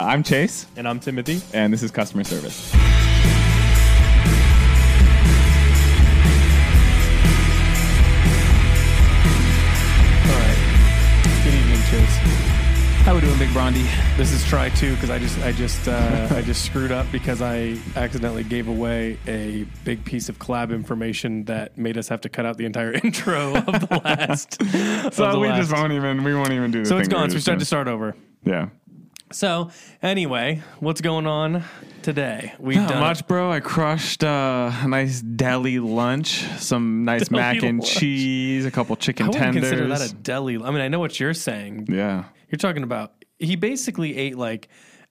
I'm Chase, And I'm Timothy. and this is customer service. All right. Good evening, Chase. How we doing, Big Brondy? This is try two because I just I just uh, I just screwed up because I accidentally gave away a big piece of collab information that made us have to cut out the entire intro of the last. of So the we last- just won't even we won't even do. The So it's thing we gone. So we just start to start over. Yeah. So anyway, what's going on today? We've Not done much, bro. I crushed uh, a nice deli lunch, some nice Deli mac and lunch. cheese, a couple chicken I wouldn't tenders. consider that a deli. I mean, I know what you're saying. yeah. You're talking about he basically ate like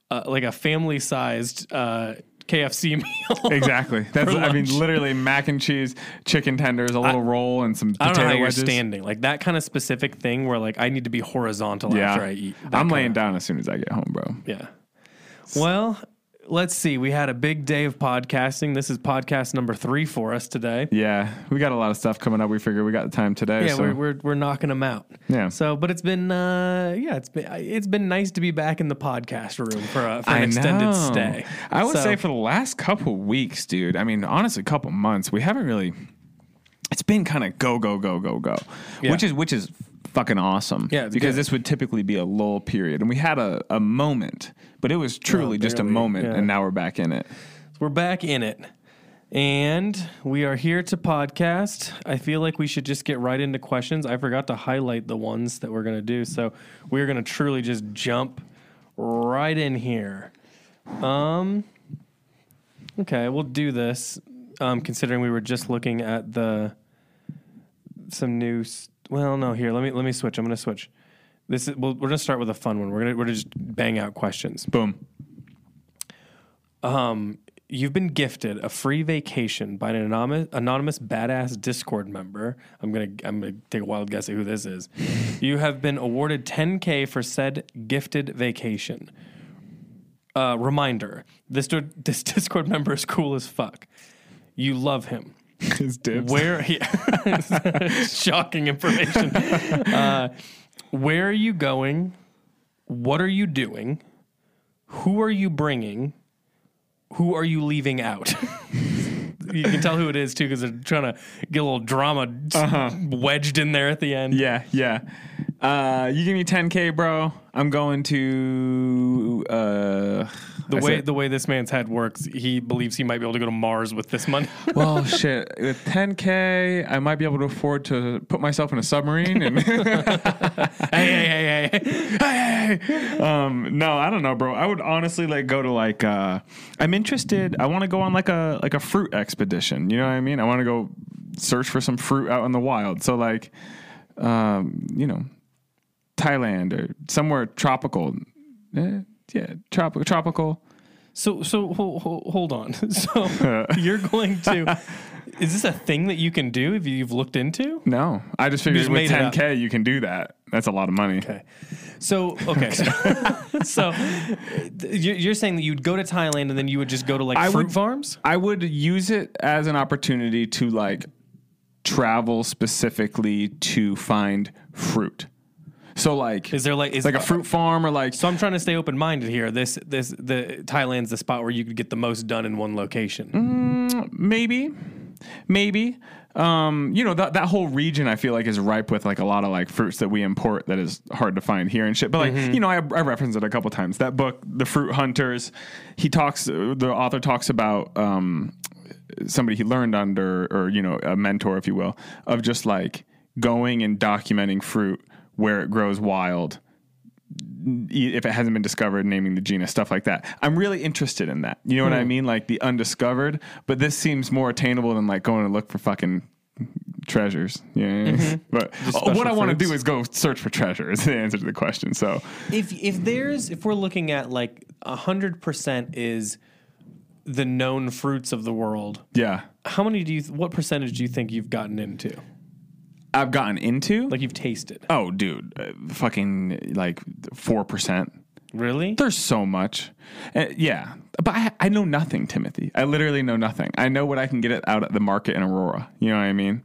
uh, like a family sized uh, KFC meal. Exactly. That's I mean, literally mac and cheese, chicken tenders, a little roll, and some I don't potato know how you're wedges. standing. Like that kind of specific thing where like I need to be horizontal Yeah. after I eat. I'm laying of- down as soon as I get home, bro. Yeah. Well, let's see. We had a big day of podcasting. This is podcast number three for us today. Yeah, we got a lot of stuff coming up. We figured we got the time today. Yeah, so we're, we're we're knocking them out. Yeah. So, but it's been uh yeah, it's been it's been nice to be back in the podcast room for, a, for an I extended know. stay. I would So- say for the last couple weeks, dude. I mean, honestly, a couple months, we haven't really. It's been kind of go go go go go, Yeah. which is which is fucking awesome. Yeah, because good. this would typically be a lull period, and we had a, a moment, but it was truly just a moment, yeah. and now we're back in it. We're back in it. And we are here to podcast. I feel like we should just get right into questions. I forgot to highlight the ones that we're going to do. So we're going to truly just jump right in here. Um Okay, we'll do this um considering we were just looking at the some new well, no, here. Let me let me switch. I'm going to switch. This is we'll, we're going to start with a fun one. We're going to we're to just bang out questions. Boom. Um, you've been gifted a free vacation by an anonymous, anonymous badass Discord member. I'm gonna I'm gonna take a wild guess at who this is. you have been awarded 10k for said gifted vacation. Uh, reminder: this do- this Discord member is cool as fuck. You love him. His dibs. Where? Yeah. Shocking information. Uh, where are you going? What are you doing? Who are you bringing? Who are you leaving out? you can tell who it is too because they're trying to get a little drama uh-huh. wedged in there at the end. Yeah, yeah. Uh, you give me 10k, bro. I'm going to uh, The I way said- the way this man's head works, he believes he might be able to go to Mars with this money. well, shit. With 10k, I might be able to afford to put myself in a submarine and. hey, hey, hey, hey. hey, hey. Um, no, I don't know, bro. I would honestly like go to like uh I'm interested. I want to go on like a like a fruit expedition. You know what I mean? I want to go search for some fruit out in the wild. So like um, you know, Thailand or somewhere tropical. Eh, yeah, tropical tropical. So so hold, hold on. So you're going to is this a thing that you can do if you've looked into? No, I just figured just with made it up. 10k you can do that. That's a lot of money. Okay. So okay. So, so you're you're saying that you'd go to Thailand and then you would just go to like I fruit would- farms? I would use it as an opportunity to like travel specifically to find fruit. So like Is there like is like a fruit farm or like So I'm trying to stay open minded here. This this the Thailand's the spot where you could get the most done in one location. Mm. maybe maybe um you know that that whole region I feel like is ripe with like a lot of like fruits that we import that is hard to find here and shit but like Mm-hmm. you know I, I referenced it a couple times that book the fruit hunters he talks the author talks about um somebody he learned under or you know a mentor if you will of just like going and documenting fruit where it grows wild if it hasn't been discovered, naming the genus, stuff like that. I'm really interested in that. You know what I mean? Like the undiscovered, but this seems more attainable than like going to look for fucking treasures. Yeah. But uh, special what I want to do is go search for treasure is the answer to the question. So If if there's if we're looking at like hundred percent is the known fruits of the world, yeah, how many do you what percentage do you think you've gotten into? I've gotten into Like you've tasted? oh, dude, uh, fucking like four percent. Really? There's so much. Uh, yeah. But I, I know nothing, Timothy. I literally know nothing. I know what I can get it out at the market in Aurora. You know what I mean?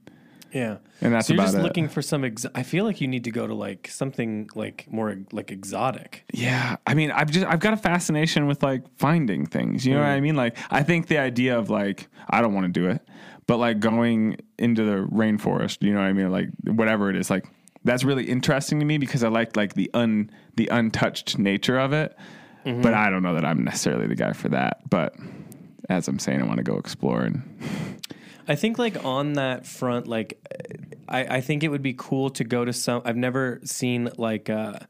Yeah, And that's so you're about just it. looking for some. Ex- I feel like you need to go to like something like more like exotic. Yeah, I mean, I've just I've got a fascination with like finding things. You know what I mean? Like, I think the idea of like I don't want to do it, but like going into the rainforest. You know what I mean? Like whatever it is, like that's really interesting to me because I like like the un the untouched nature of it. But I don't know that I'm necessarily the guy for that. But as I'm saying, I want to go explore and I think like on that front, like I, I think it would be cool to go to some. I've never seen like uh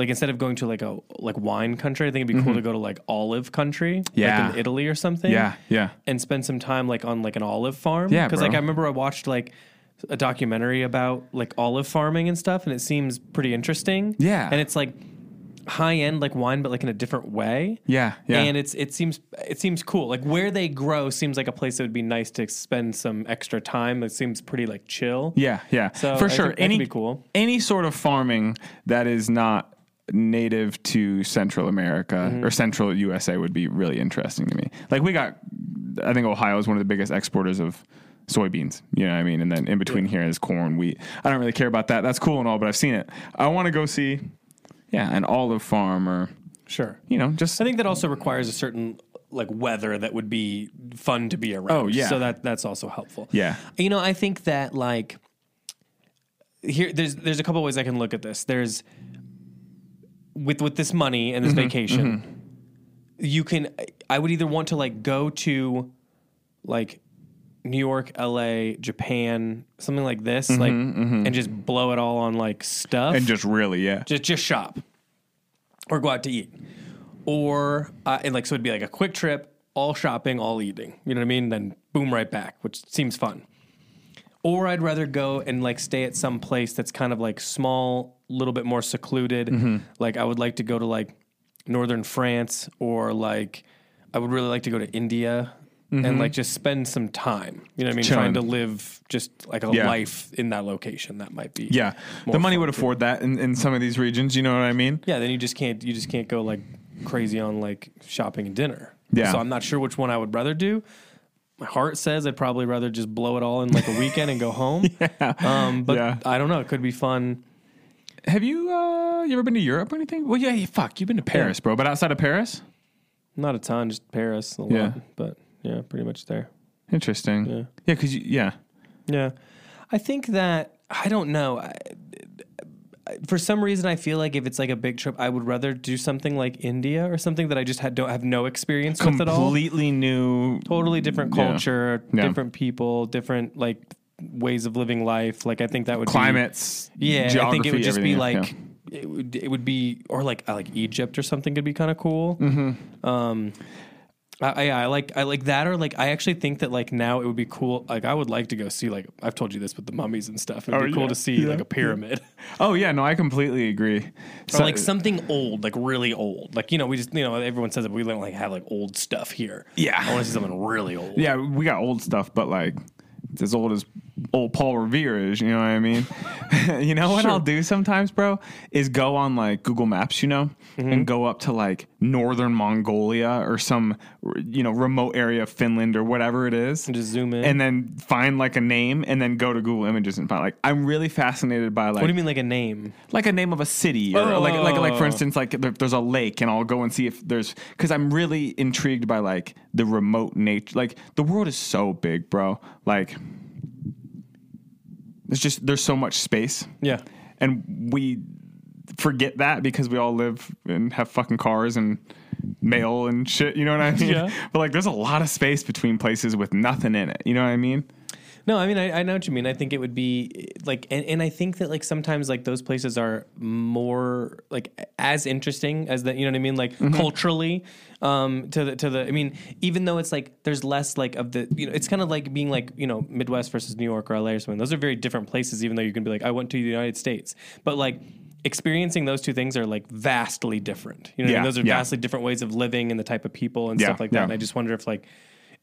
like instead of going to like a like wine country, I think it'd be cool mm-hmm. to go to like olive country, Yeah. like in Italy or something. yeah, yeah, and spend some time like on like an olive farm. Yeah, because like. I remember I watched like a documentary about like olive farming and stuff, and it seems pretty interesting. Yeah. and it's like high end like wine, but like in a different way. yeah, yeah. And it's it seems it seems cool. Like where they grow seems like a place that would be nice to spend some extra time. It seems pretty like chill. Yeah, yeah, So for I sure. any be cool. any sort of farming that is not native to Central America Mm-hmm. or Central USA would be really interesting to me. Like we got, I think Ohio is one of the biggest exporters of soybeans. You know what I mean? And then in between here is corn, wheat. I don't really care about that. That's cool and all, but I've seen it. I want to go see, yeah, an olive farm or Sure. you know just I think that also requires a certain like weather that would be fun to be around. Oh, yeah. So that that's also helpful. yeah, You know, I think that like here there's there's a couple ways I can look at this. There's with with this money and this Mm-hmm, vacation, you can I would either want to like go to like New York, LA, Japan, something like this, like and just blow it all on like stuff. Mm-hmm, and just really yeah, just just shop or go out to eat. Or uh, and like so it'd be like a quick trip all shopping all eating. You know what i mean? Then boom right back which seems fun or i'd rather go and like stay at some place that's kind of like small a little bit more secluded Mm-hmm. like i would like to go to like northern france or like i would really like to go to india and like just spend some time you know what i mean Mm-hmm. Chilling. trying to live just like a Yeah. life in that location that might be yeah. The money would afford that in, in some of these regions. You know what I mean? Yeah, then you just can't you just can't go like crazy on like shopping and dinner. Yeah. So I'm not sure which one I would rather do. My heart says I'd probably rather just blow it all in like a weekend and go home. yeah. Um, but Yeah. I don't know. It could be fun. Have you uh you ever been to Europe or anything? Well, yeah, fuck, you've been to Paris, bro. But outside of Paris, Not a ton, just Paris a lot. Yeah. But yeah, pretty much there. interesting. Yeah. Yeah, because you, yeah, Yeah. I think that I don't know. I, for some reason, I feel like if it's like a big trip, I would rather do something like India or something that I just had, don't have no experience with at all. completely new. totally different culture, Yeah. different people, different like ways of living life. Like I think that would climates. Be, yeah, I think it would just be like it would it would be or like uh, like Egypt or something could be kind of cool. Mm-hmm. Um, I, I I like I like that or like I actually think that like now it would be cool. Like I would like to go see like I've told you this with the mummies and stuff. It'd Oh, be cool yeah. to see Yeah. like a pyramid. Oh yeah, no, I completely agree. Or So- like something old, like really old. Like you know, we just you know everyone says that we don't like have like old stuff here. Yeah. I want to see something really old. yeah, we got old stuff, but like it's as old as old Paul Revere is. You know what I mean? you know what Sure. I'll do sometimes, bro, is go on like Google Maps, you know, Mm-hmm. and go up to like northern Mongolia or some you know remote area of Finland or whatever it is. And just zoom in. and then find like a name and then go to Google Images and find like I'm really fascinated by like what do you mean like a name? like a name of a city or like like like for Oh. instance like there, there's a lake and I'll go and see if there's because I'm really intrigued by like the remote nature like the world is so big bro like there's just there's so much space Yeah. and we forget that because we all live and have fucking cars and mail and shit you know what I mean Yeah. but like there's a lot of space between places with nothing in it you know what I mean No, I mean I, I know what you mean. I think it would be like, and, and I think that like sometimes like those places are more like as interesting as that. You know what I mean? Like Mm-hmm. culturally, um, to the to the. I mean, even though it's like there's less like of the. You know, it's kind of like being like you know Midwest versus New York or LA or something. Those are very different places. Even though you can be like, I went to the United States, but like. Experiencing those two things are like vastly different. You know, what I mean? those are yeah. vastly different ways of living and the type of people and Yeah, stuff like that. yeah. And I just wonder if like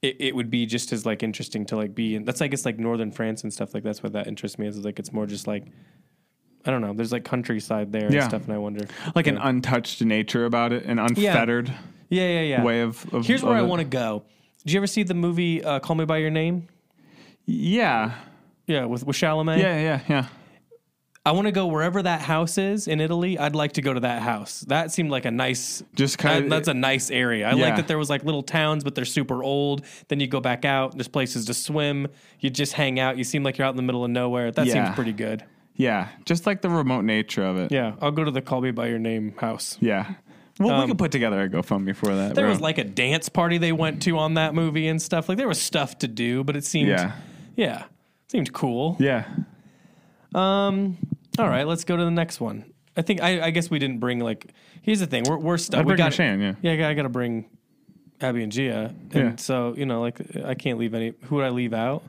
it, it would be just as like interesting to like be in that's I guess like northern France and stuff like that's what that interests me is, like it's more just like I don't know there's like countryside there Yeah. and stuff and I wonder like an untouched nature about it an unfettered yeah yeah yeah way of, of here's where I want to go did you ever see the movie uh, Call Me by Your Name Yeah. Yeah, with with Chalamet. Yeah, yeah, yeah. I want to go wherever that house is in Italy. I'd like to go to that house. That seemed like a nice, Just kinda- that's a nice area. I Yeah. like that there was like little towns, but they're super old. Then you go back out. There's places to swim. You just hang out. You seem like you're out in the middle of nowhere. That Yeah. seems pretty good. Yeah, just like the remote nature of it. Yeah, I'll go to the Call Me by Your Name house. Yeah. Well, we could put together a GoFundMe for that. Um, There bro. was like a dance party they went to on that movie and stuff. Like there was stuff to do, but it seemed Yeah. yeah, seemed cool. Yeah. All right, let's go to the next one. I think I, I guess we didn't bring like. Here's the thing, we're we're stuck. I'd We bring got Shane, yeah. yeah. I got to bring Abby and Gia, and Yeah. so you know, like I can't leave any. Who would I leave out?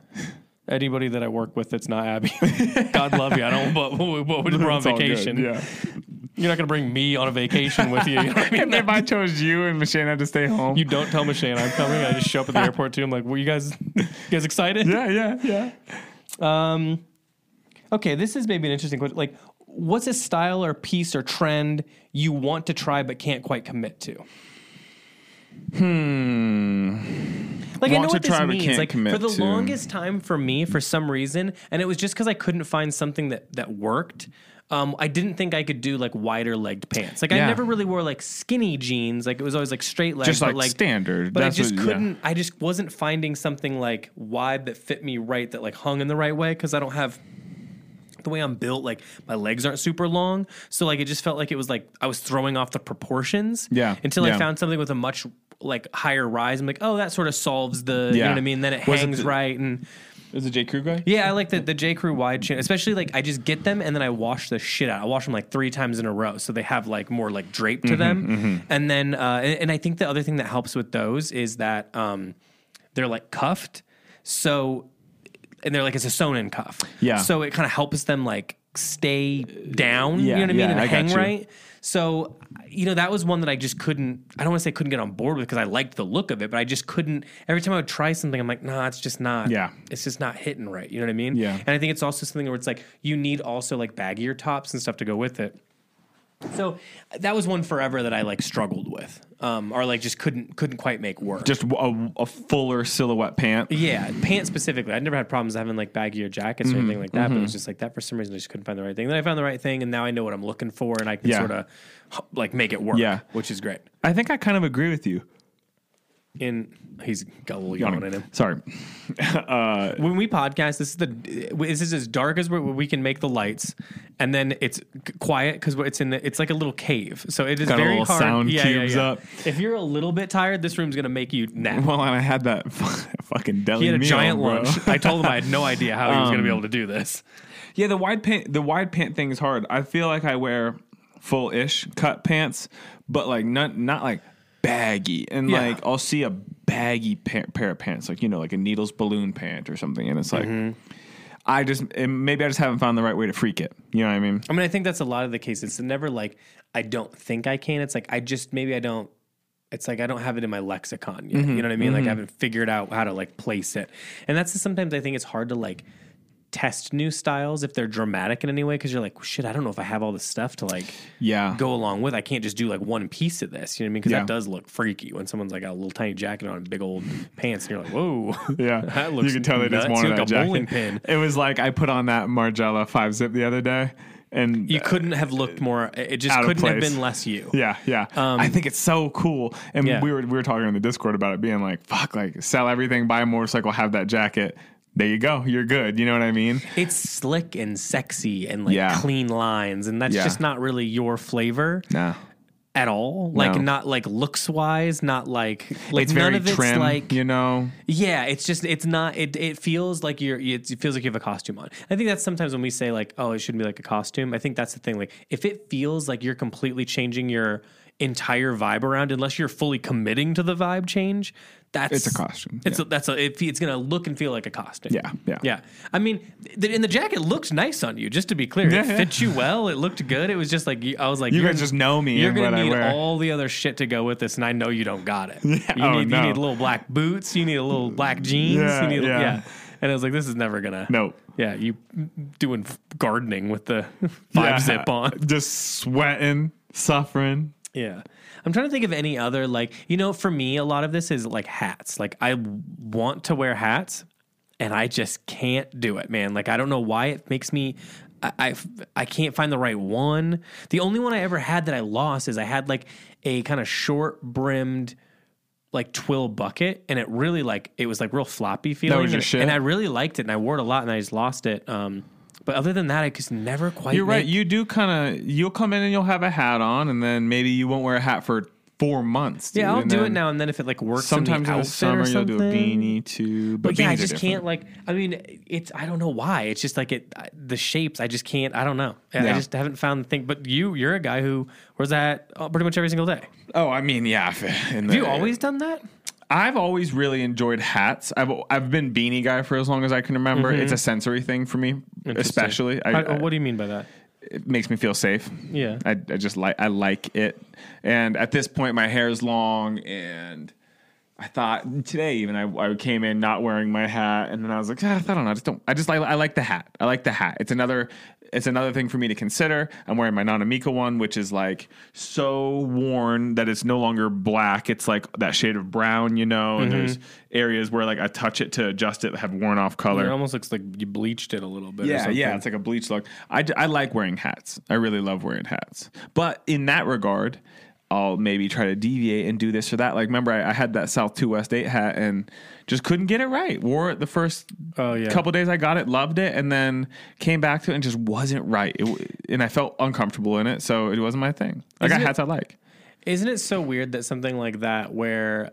Anybody that I work with that's not Abby. God love you. I don't. But would we're on good, vacation? Yeah. You're not gonna bring me on a vacation with you. you know I mean? and if I chose you and Michelle had to stay home. You don't tell Michelle I'm coming. I just show up at the airport too. I'm like, were you guys, you guys excited? yeah, yeah, yeah. Um, Okay, this is maybe an interesting question. Like, what's a style or piece or trend you want to try but can't quite commit to? Hmm. Like I know to what this means. Like for the to. longest time for me, for some reason, and it was just because I couldn't find something that that worked. Um, I didn't think I could do like wider legged pants. Like I never really wore like skinny jeans. Like it was always like straight legs. Just but, like, standard. But That's I just what- couldn't. I just wasn't finding something like wide that fit me right, that like hung in the right way because I don't have the way I'm built. Like my legs aren't super long, so like it just felt like it was like I was throwing off the proportions. Yeah, Until I found something with a much like higher rise. I'm like, oh, that sort of solves the. You know what I mean? Then it Was it hangs the- right and. Is it J. Crew guy? Yeah, I like the the J Crew wide chin, especially like I just get them and then I wash the shit out. I wash them like three times in a row, so they have like more like drape Mm-hmm, to them. And then uh, and, and I think the other thing that helps with those is that um, they're like cuffed, so and they're like it's a sewn in cuff. Yeah. so it kind of helps them like stay down. you know what I mean, yeah, and I hang right. So, you know, that was one that I just couldn't, I don't want to say couldn't get on board with because I liked the look of it, but I just couldn't. Every time I would try something, I'm like, nah, it's just not, Yeah. it's just not hitting right. You know what I mean? Yeah. And I think it's also something where it's like, you need also like baggier tops and stuff to go with it. So that was one forever that I like struggled with, um, or like just couldn't couldn't quite make work. Just a, a fuller silhouette pant. Yeah, pants specifically. I never had problems having like baggy baggier jackets or Mm-hmm, anything like that, but it was just like that for some reason I just couldn't find the right thing. Then I found the right thing, and now I know what I'm looking for, and I can Yeah. sort of like make it work. Yeah. which is great. I think I kind of agree with you. In he's got a little yawn in him. Sorry. Uh, when we podcast, this is the this is as dark as we we can make the lights, and then it's quiet because it's in the, it's like a little cave, so it is Got very little hard. sound yeah, yeah, cubes yeah. up. If you're a little bit tired, this room's gonna make you nap. Well, and I had that fucking deli He had a meal, giant bro. lunch. I told him I had no idea how he was going to be able to do this. Yeah, the wide pant the wide pant thing is hard. I feel like I wear full ish cut pants, but like not not like baggy. And Yeah. like I'll see a baggy pa- pair of pants, like you know, like a needles balloon pant or something, and it's like Mm-hmm. I just maybe I just haven't found the right way to freak it. You know what I mean? I mean, I think that's a lot of the case. It's never like I don't think I can. It's like I just maybe I don't. It's like I don't have it in my lexicon yet. Mm-hmm. You know what I mean? Like I haven't figured out how to like place it. And that's sometimes I think it's hard to like test new styles if they're dramatic in any way because you're like, shit, I don't know if I have all this stuff to like Yeah. go along with. I can't just do like one piece of this. You know what I mean? Because Yeah. that does look freaky when someone's like got a little tiny jacket on and big old pants, and you're like, whoa, Yeah, that looks you can tell they just wanted look that like a bowling jacket. pin. It was like I put on that Margiela five zip the other day, and You couldn't have looked more. It just couldn't have been less you. Yeah, yeah. I think it's so cool. And Um, Yeah. we were we were talking in the Discord about it being like, fuck, like sell everything, buy a motorcycle, have that jacket. There you go. You're good. You know what I mean? It's slick and sexy and like Yeah. clean lines, and that's Yeah. just not really your flavor No. at all. Like No. not like looks wise, not like like It's none very of it's trim, like you know. yeah. It's just it's not. It it feels like you're. It feels like you have a costume on. I think that's sometimes when we say like oh it shouldn't be like a costume. I think that's the thing. Like if it feels like you're completely changing your entire vibe around, unless you're fully committing to the vibe change. That's It's a costume, It's yeah. a, that's a, it, it's gonna look and feel like a costume. Yeah, yeah. Yeah, I mean, th- and the jacket looks nice on you. Just to be clear, Yeah, it yeah. fit you well. It looked good. It was just like I was like, You you're- guys just know me You're gonna what I need all the other shit to go with this, and I know you don't got it. Yeah, You oh, need no. you need little black boots. You need a little black jeans. Yeah, you need, yeah. And I was like, this is never gonna. No. Yeah, you doing gardening with the five zip on. Just sweating, suffering. Yeah. I'm trying to think of any other like you know for me a lot of this is like hats. Like I want to wear hats and I just can't do it, man. Like I don't know why it makes me. I, I, I can't find the right one. The only one I ever had that I lost is I had like a kind of short brimmed like twill bucket and it really like it was like real floppy feeling was your and, shit? and I really liked it and I wore it a lot and I just lost it um but other than that I just never quite You're right. make- You do kind of. You'll come in and you'll have a hat on, and then maybe you won't wear a hat for four months. yeah I'll and do it then now and then if it like works Sometimes in the, the outfit summer or you'll do a something. beanie too. But, But yeah, I beanies are just can't like. I mean, it's I don't know why. It's just like it. I- The shapes, I just can't. I don't know. I- I Yeah. just haven't found the thing. But you, you're a guy who wears that uh, pretty much every single day. Oh, I mean, yeah. if- in Have you always done that? I've always really enjoyed hats. I've I've been beanie guy for as long as I can remember. It's a mm-hmm. sensory thing for me, especially. I- what do you mean by that? it makes me feel safe. Yeah. I, I just like I like it. And at this point, my hair is long, and I thought today even I, I came in not wearing my hat, and then I was like, "Ah, I don't know, I just don't. I just like I like the hat. I like the hat. It's another. It's another thing for me to consider. I'm wearing my Nanamica one, which is like so worn that it's no longer black. It's like that shade of brown, you know. And there's areas where like I touch it to adjust it have worn off color. It almost looks like you bleached it a little bit. or Yeah, something. yeah, it's like a bleach look. I I like wearing hats. I really love wearing hats. But in that regard, I'll maybe try to deviate and do this or that. Like, remember, I, I had that South 2 West 8 hat and just couldn't get it right. Wore it the first Oh, yeah. couple days I got it, loved it, and then came back to it and just wasn't right. It, and I felt uncomfortable in it, so it wasn't my thing. I got hats I like. Isn't it so weird that something like that, where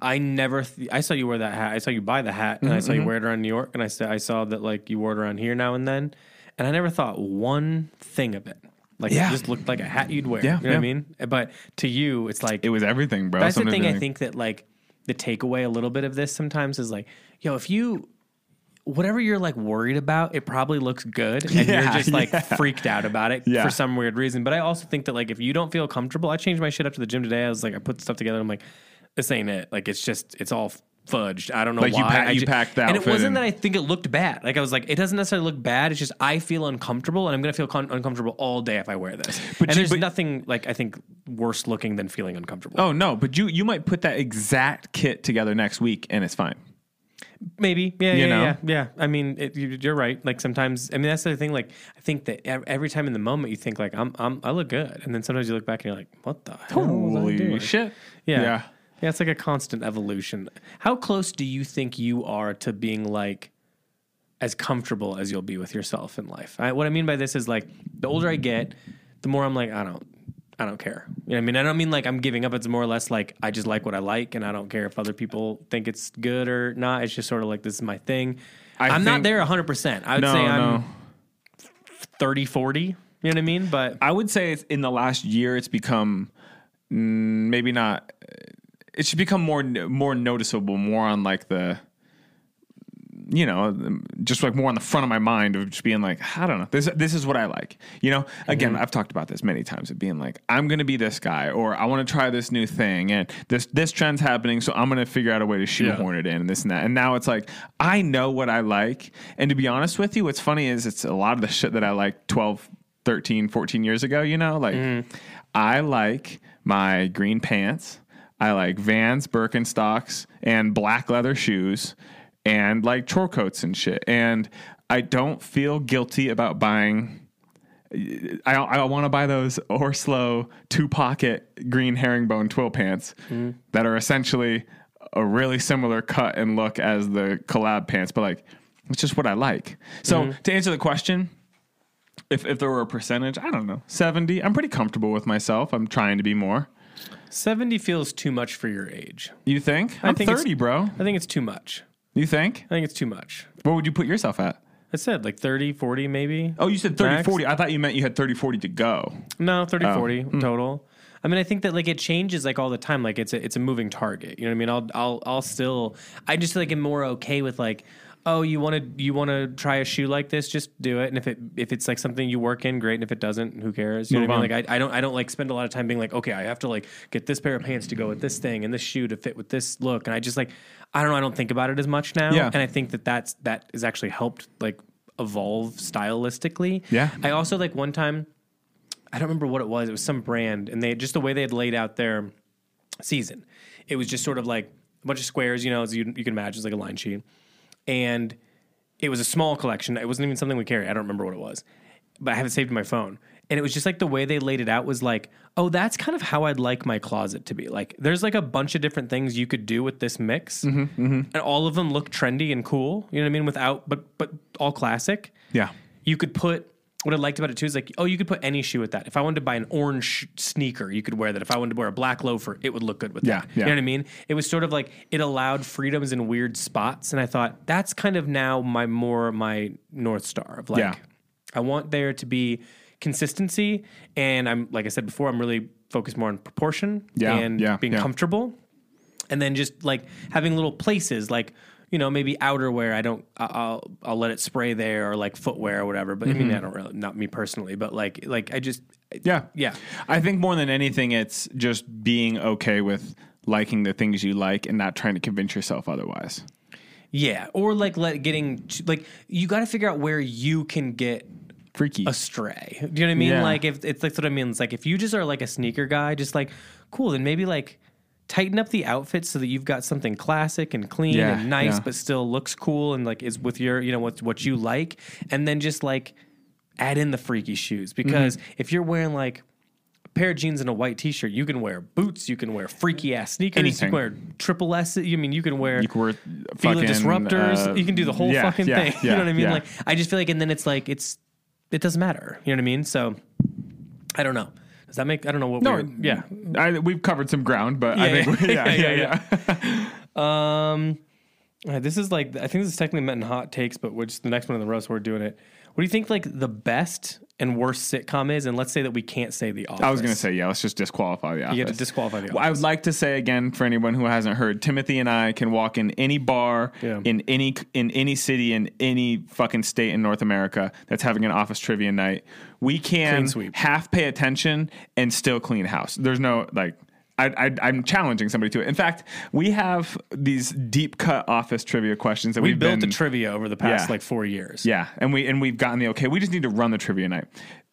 I never, th- I saw you wear that hat. I saw you buy the hat, and I Mm-hmm, saw you wear it around New York, and I saw, I saw that like you wore it around here now and then, and I never thought one thing of it. Like Yeah. it just looked like a hat you'd wear. Yeah, you know what I mean? Eh, but to you, it's like It was everything, bro. that's the thing. I think that like the takeaway a little bit of this sometimes is like, yo, if you whatever you're like worried about, it probably looks good, and you're just like yeah. freaked out about it Yeah. for some weird reason. But I also think that like if you don't feel comfortable, I changed my shit up to the gym today. I was like, I put stuff together. I'm like, this ain't it. Like it's just it's all fudged. I don't know Like, why. you pack- you packed the and it wasn't and- that I think it looked bad. Like I was like, it doesn't necessarily look bad. It's just I feel uncomfortable, and I'm gonna feel con- uncomfortable all day if I wear this. But and you- there's but- nothing like I think worse looking than feeling uncomfortable. Oh no, but you you might put that exact kit together next week and it's fine. Maybe, yeah, You yeah, know? yeah, yeah. I mean, it, you, you're right. Like sometimes, I mean, that's the thing. Like, I think that every time in the moment, you think like, I'm, I'm, I look good, and then sometimes you look back and you're like, what the hell was I Holy shit! Yeah. yeah. Yeah, It's like a constant evolution. How close do you think you are to being like as comfortable as you'll be with yourself in life? I, what I mean by this is like, the older I get, the more I'm like, I don't. I don't care. You know what I mean? I don't mean like I'm giving up. It's more or less like I just like what I like and I don't care if other people think it's good or not. It's just sort of like this is my thing. I I'm not there 100%. I would No, say I'm no. 30, 40. You know what I mean? But I would say in the last year it's become mm, maybe not. It should become more more noticeable, more on like the, you know, just like more on the front of my mind of just being like, I don't know, this this is what I like. You know, again, Mm-hmm. I've talked about this many times of being like, I'm going to be this guy, or I want to try this new thing, and this this trend's happening, so I'm going to figure out a way to shoehorn it in, and this and that. And now it's like I know what I like, and to be honest with you, what's funny is it's a lot of the shit that I like 12, 13, 14 years ago. You know, like I like my green pants. I like Vans, Birkenstocks, and black leather shoes, and like chore coats and shit. And I don't feel guilty about buying. I I want to buy those orSlow two pocket green herringbone twill pants mm. that are essentially a really similar cut and look as the collab pants, but like it's just what I like. So mm-hmm. to answer the question, if if there were a percentage, I don't know, seventy. I'm pretty comfortable with myself. I'm trying to be more. 70 feels too much for your age. You think? I'm think it's- 30, bro. I think it's too much. You think? I think it's too much. What would you put yourself at? I said like 30, 40 maybe. Oh, you said 30, Max? 40. I thought you meant you had 30, 40 to go. No, 30, 40 Hmm. total. I mean, I think that like it changes like all the time. Like it's a, it's a moving target. You know what I mean? I'll I'll I'll still I just feel like I'm more okay with like oh you want to you want to try a shoe like this just do it and if it if it's like something you work in great and if it doesn't who cares you know Move what I mean on. like I, I don't I don't like spend a lot of time being like okay I have to like get this pair of pants to go with this thing and this shoe to fit with this look and I just like I don't know I don't think about it as much now Yeah. and I think that that's that has actually helped like evolve stylistically Yeah. I also like one time I don't remember what it was. It was some brand, and they just the way they had laid out their season. It was just sort of like a bunch of squares, you know, as you, you can imagine, it's like a line sheet. And it was a small collection. It wasn't even something we carry. I don't remember what it was, but I have it saved in my phone. And it was just like the way they laid it out was like, oh, that's kind of how I'd like my closet to be. Like, there's like a bunch of different things you could do with this mix, mm-hmm, mm-hmm. and all of them look trendy and cool. You know what I mean? Without, but but all classic. Yeah. You could put what I liked about it too is like, oh, you could put any shoe with that. If I wanted to buy an orange sneaker, you could wear that. If I wanted to wear a black loafer, it would look good with Yeah, that. yeah. You know what I mean? It was sort of like it allowed freedoms in weird spots, and I thought that's kind of now my more my north star of like, Yeah. I want there to be consistency, and I'm like I said before, I'm really focused more on proportion Yeah, and being comfortable and then just like having little places like you know maybe outerwear i don't I- i'll i'll let it spray there or like footwear or whatever but i Mm-hmm. mean i don't really not me personally but like like i just Yeah. yeah I think more than anything, it's just being okay with liking the things you like and not trying to convince yourself otherwise. yeah or like let getting like you got to figure out where you can get Freaky. astray do you know what i mean Yeah. like if it's like what i mean it's like if you just are like a sneaker guy just like cool then maybe like tighten up the outfit so that you've got something classic and clean Yeah, and nice yeah. but still looks cool and like is with your you know what what you like. And then just like add in the freaky shoes. Because Mm-hmm. if you're wearing like a pair of jeans and a white t-shirt you can wear boots you can wear freaky ass sneakers Anything. you can wear triple s you mean you can wear you can wear feel fucking, disruptors. uh, you can do the whole yeah, fucking thing. You know what i mean? like i just feel like and then it's like it's it doesn't matter. You know what i mean? So i don't know does that make i don't know what No, we're yeah I, we've covered some ground, but I think yeah. yeah, yeah, Yeah, yeah, yeah. Um, this is like I think this is technically meant in hot takes, but which the next one in the roast we're doing it. What do you think like the best and worst sitcom is? And let's say that we can't say the Office. I was gonna say yeah. Let's just disqualify the office. you have to disqualify the Office. Well, I would like to say again for anyone who hasn't heard, Timothy and I can walk in any bar Yeah. in any in any city in any fucking state in North America that's having an office trivia night. We can half pay attention and still clean house. There's no like. I, I, I'm challenging somebody to it. In fact, we have these deep cut office trivia questions that we we've built been, the trivia over the past Yeah. like four years. yeah, and we and we've gotten the okay. We just need to run the trivia night.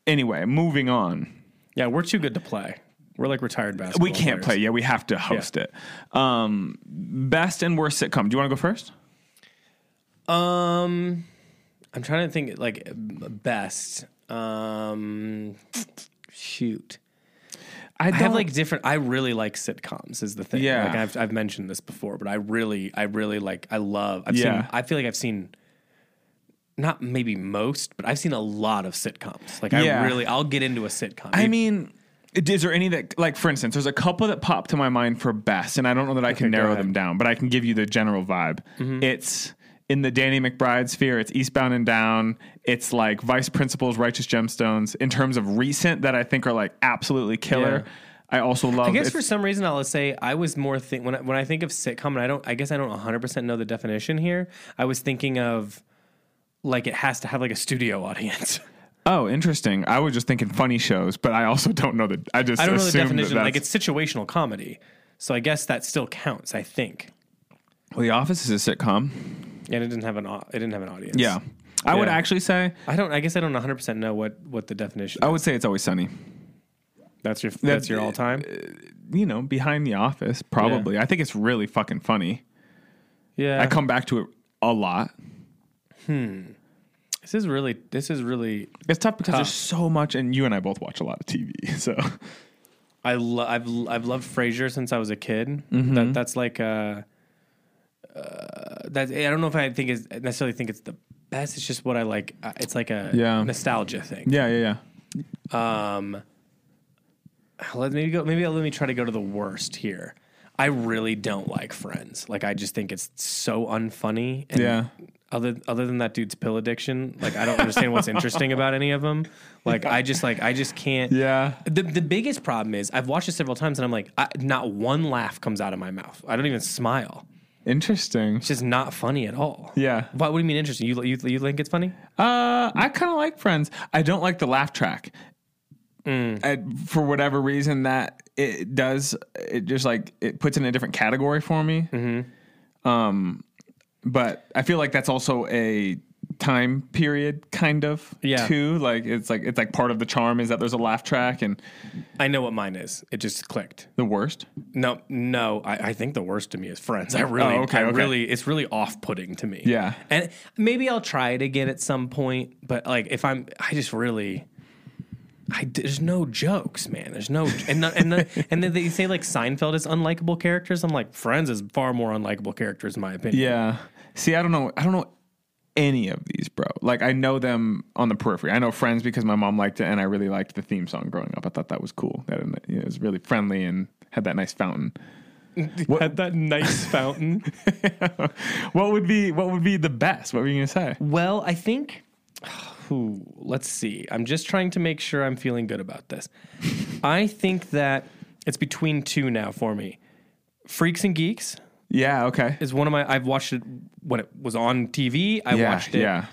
Anyway, moving on. yeah, we're too good to play. We're like retired basketball. We can't play. Yeah, we have to host it. Um, best and worst sitcom. Do you want to go first? Um, I'm trying to think like best. Um, shoot. I, I have like different. I really like sitcoms. Is the thing. Yeah. like I've I've mentioned this before, but I really, I really like. I love. I've Yeah. seen. I feel like I've seen. Not maybe most, but I've seen a lot of sitcoms. Like Yeah. I really, I'll get into a sitcom. I mean, is there any that like for instance? There's a couple that pop to my mind for best, and I don't know that I can Okay, go narrow. Mm-hmm. them down, but I can give you the general vibe. It's in the Danny McBride sphere. It's Eastbound and Down. It's like Vice Principals, Righteous Gemstones. In terms of recent, that I think are like absolutely killer. Yeah. I also love. I guess for some reason I'll say I was more think when I, when I think of sitcom, and I don't. I guess I don't 100 percent know the definition here. I was thinking of like it has to have like a studio audience. oh, interesting. I was just thinking funny shows, but I also don't know that. I just I don't know the assumed that definition. Like it's situational comedy, so I guess that still counts. I think. well, The Office is a sitcom. And it didn't have an it didn't have an audience. Yeah. I would Yeah. actually say I don't. I guess I don't 100 percent know what what the definition. I would say it's always sunny. That's your that's your all time. You know, behind the office, probably. I think it's really fucking funny. Yeah. I come back to it a lot. Hmm. This is really this is really. It's tough because Tough. there's so much, and you and I both watch a lot of TV. So I lo- I've I've loved Frasier since I was a kid. Mm-hmm. That that's like uh, uh that I don't know if I think is necessarily think it's the best. It's just what I like. Uh, It's like a Yeah. nostalgia thing. yeah, yeah, yeah. Um, let maybe go. Maybe let me try to go to the worst here. I really don't like Friends. Like I just think it's so unfunny. And Yeah. Other other than that dude's pill addiction, like I don't understand what's interesting about any of them. Like I just like I just can't. Yeah. The the biggest problem is I've watched it several times and I'm like, I, not one laugh comes out of my mouth. I don't even smile. Interesting. It's just not funny at all. Yeah. What, what do you mean interesting? You you you think it's funny? Uh, I kind of like Friends. I don't like the laugh track. I, for whatever reason, that it does, it just like it puts in a different category for me. Um, but I feel like that's also a time period, kind of. Yeah. Too like it's like it's like part of the charm is that there's a laugh track and I know what mine is. It just clicked. the worst. No, no. I, I think the worst to me is Friends. I really, Oh, okay, I okay. really, it's really off-putting to me. Yeah. and maybe I'll try it again at some point. But like, if I'm, I just really, I there's no jokes, man. There's no, and no, and the, and then they say like Seinfeld is unlikable characters. I'm like, Friends is far more unlikable characters in my opinion. Yeah. See, I don't know. I don't know any of these, bro. Like I know them on the periphery. I know Friends because my mom liked it, and I really liked the theme song growing up. I thought that was cool. That it was really friendly and had that nice fountain. Had that nice fountain. What would be what would be the best? What were you gonna say? Well, I think. Ooh, let's see. I'm just trying to make sure I'm feeling good about this. I think that it's between two now for me. Freaks and Geeks Yeah. Okay. is one of my. I've watched it when it was on TV. I yeah. watched it Yeah.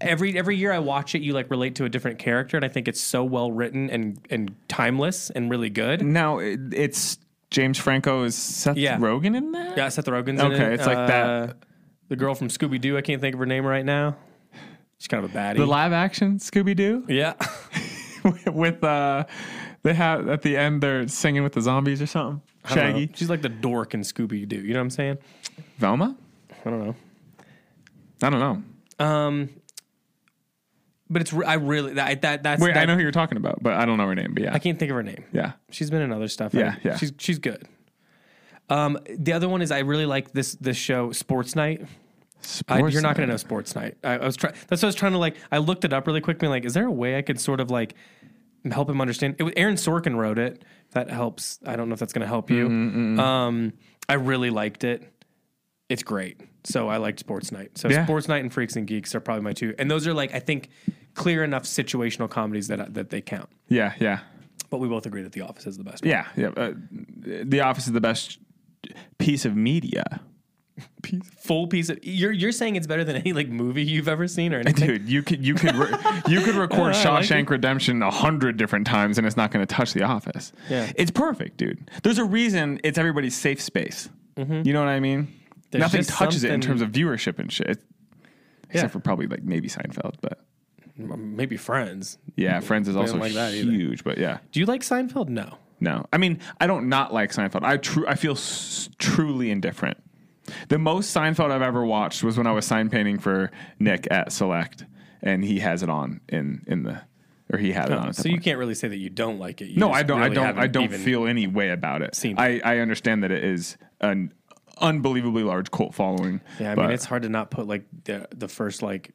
every every year. I watch it. You like relate to a different character, and I think it's so well written and and timeless and really good. Now it, it's James Franco is Seth Yeah. Rogen in that. Yeah, Seth Rogen's in Okay, it's like that- Uh, The girl from Scooby Doo. I can't think of her name right now. She's kind of a baddie. The live action Scooby Doo yeah. with uh, they have at the end they're singing with the zombies or something. I don't know. Shaggy, She's like the dork in Scooby Doo. You know what I'm saying? Velma. I don't know. I don't know. Um, but it's re- I really that that that's Wait, that, I know who you're talking about, but I don't know her name. But yeah, I can't think of her name. yeah. She's been in other stuff. Yeah, I- yeah. She's she's good. Um, the other one is I really like this this show Sports Night. I, Sports you're not going to know Sports Night. I, I was trying. That's what I was trying to like. I looked it up really quick. Being like, is there a way I could sort of like help him understand? It was Aaron Sorkin wrote it. That helps. I don't know if that's going to help you. Um, I really liked it. It's great. So I liked Sports Night. So Yeah. Sports Night and Freaks and Geeks are probably my two. And those are like I think clear enough situational comedies that that they count. Yeah, yeah, But we both agree that The Office is the best. one. yeah, yeah. Uh, the Office is the best piece of media, Piece- full piece of you're you're saying it's better than any like movie you've ever seen or anything. dude. You could you could re- you could record Yeah, I like Shawshank Redemption a hundred different times, and it's not going to touch The Office. Yeah. it's perfect, dude. There's a reason it's everybody's safe space. You know what I mean? Mm-hmm. There's Nothing touches it in terms of viewership and shit. Yeah. Except for probably like maybe Seinfeld, but Maybe Friends. yeah, Friends is also like huge. But yeah, Do you like Seinfeld? No. No, I mean I don't not like Seinfeld. I true I feel s- truly indifferent. The most Seinfeld I've ever watched was when I was sign painting for Nick at Select, and he has it on in in the or he had it on. So you point. can't really say that you don't like it. You no, I don't. I don't. I don't feel any way about it. I I understand that it is an unbelievably large cult following. Yeah, I mean it's hard to not put like the the first like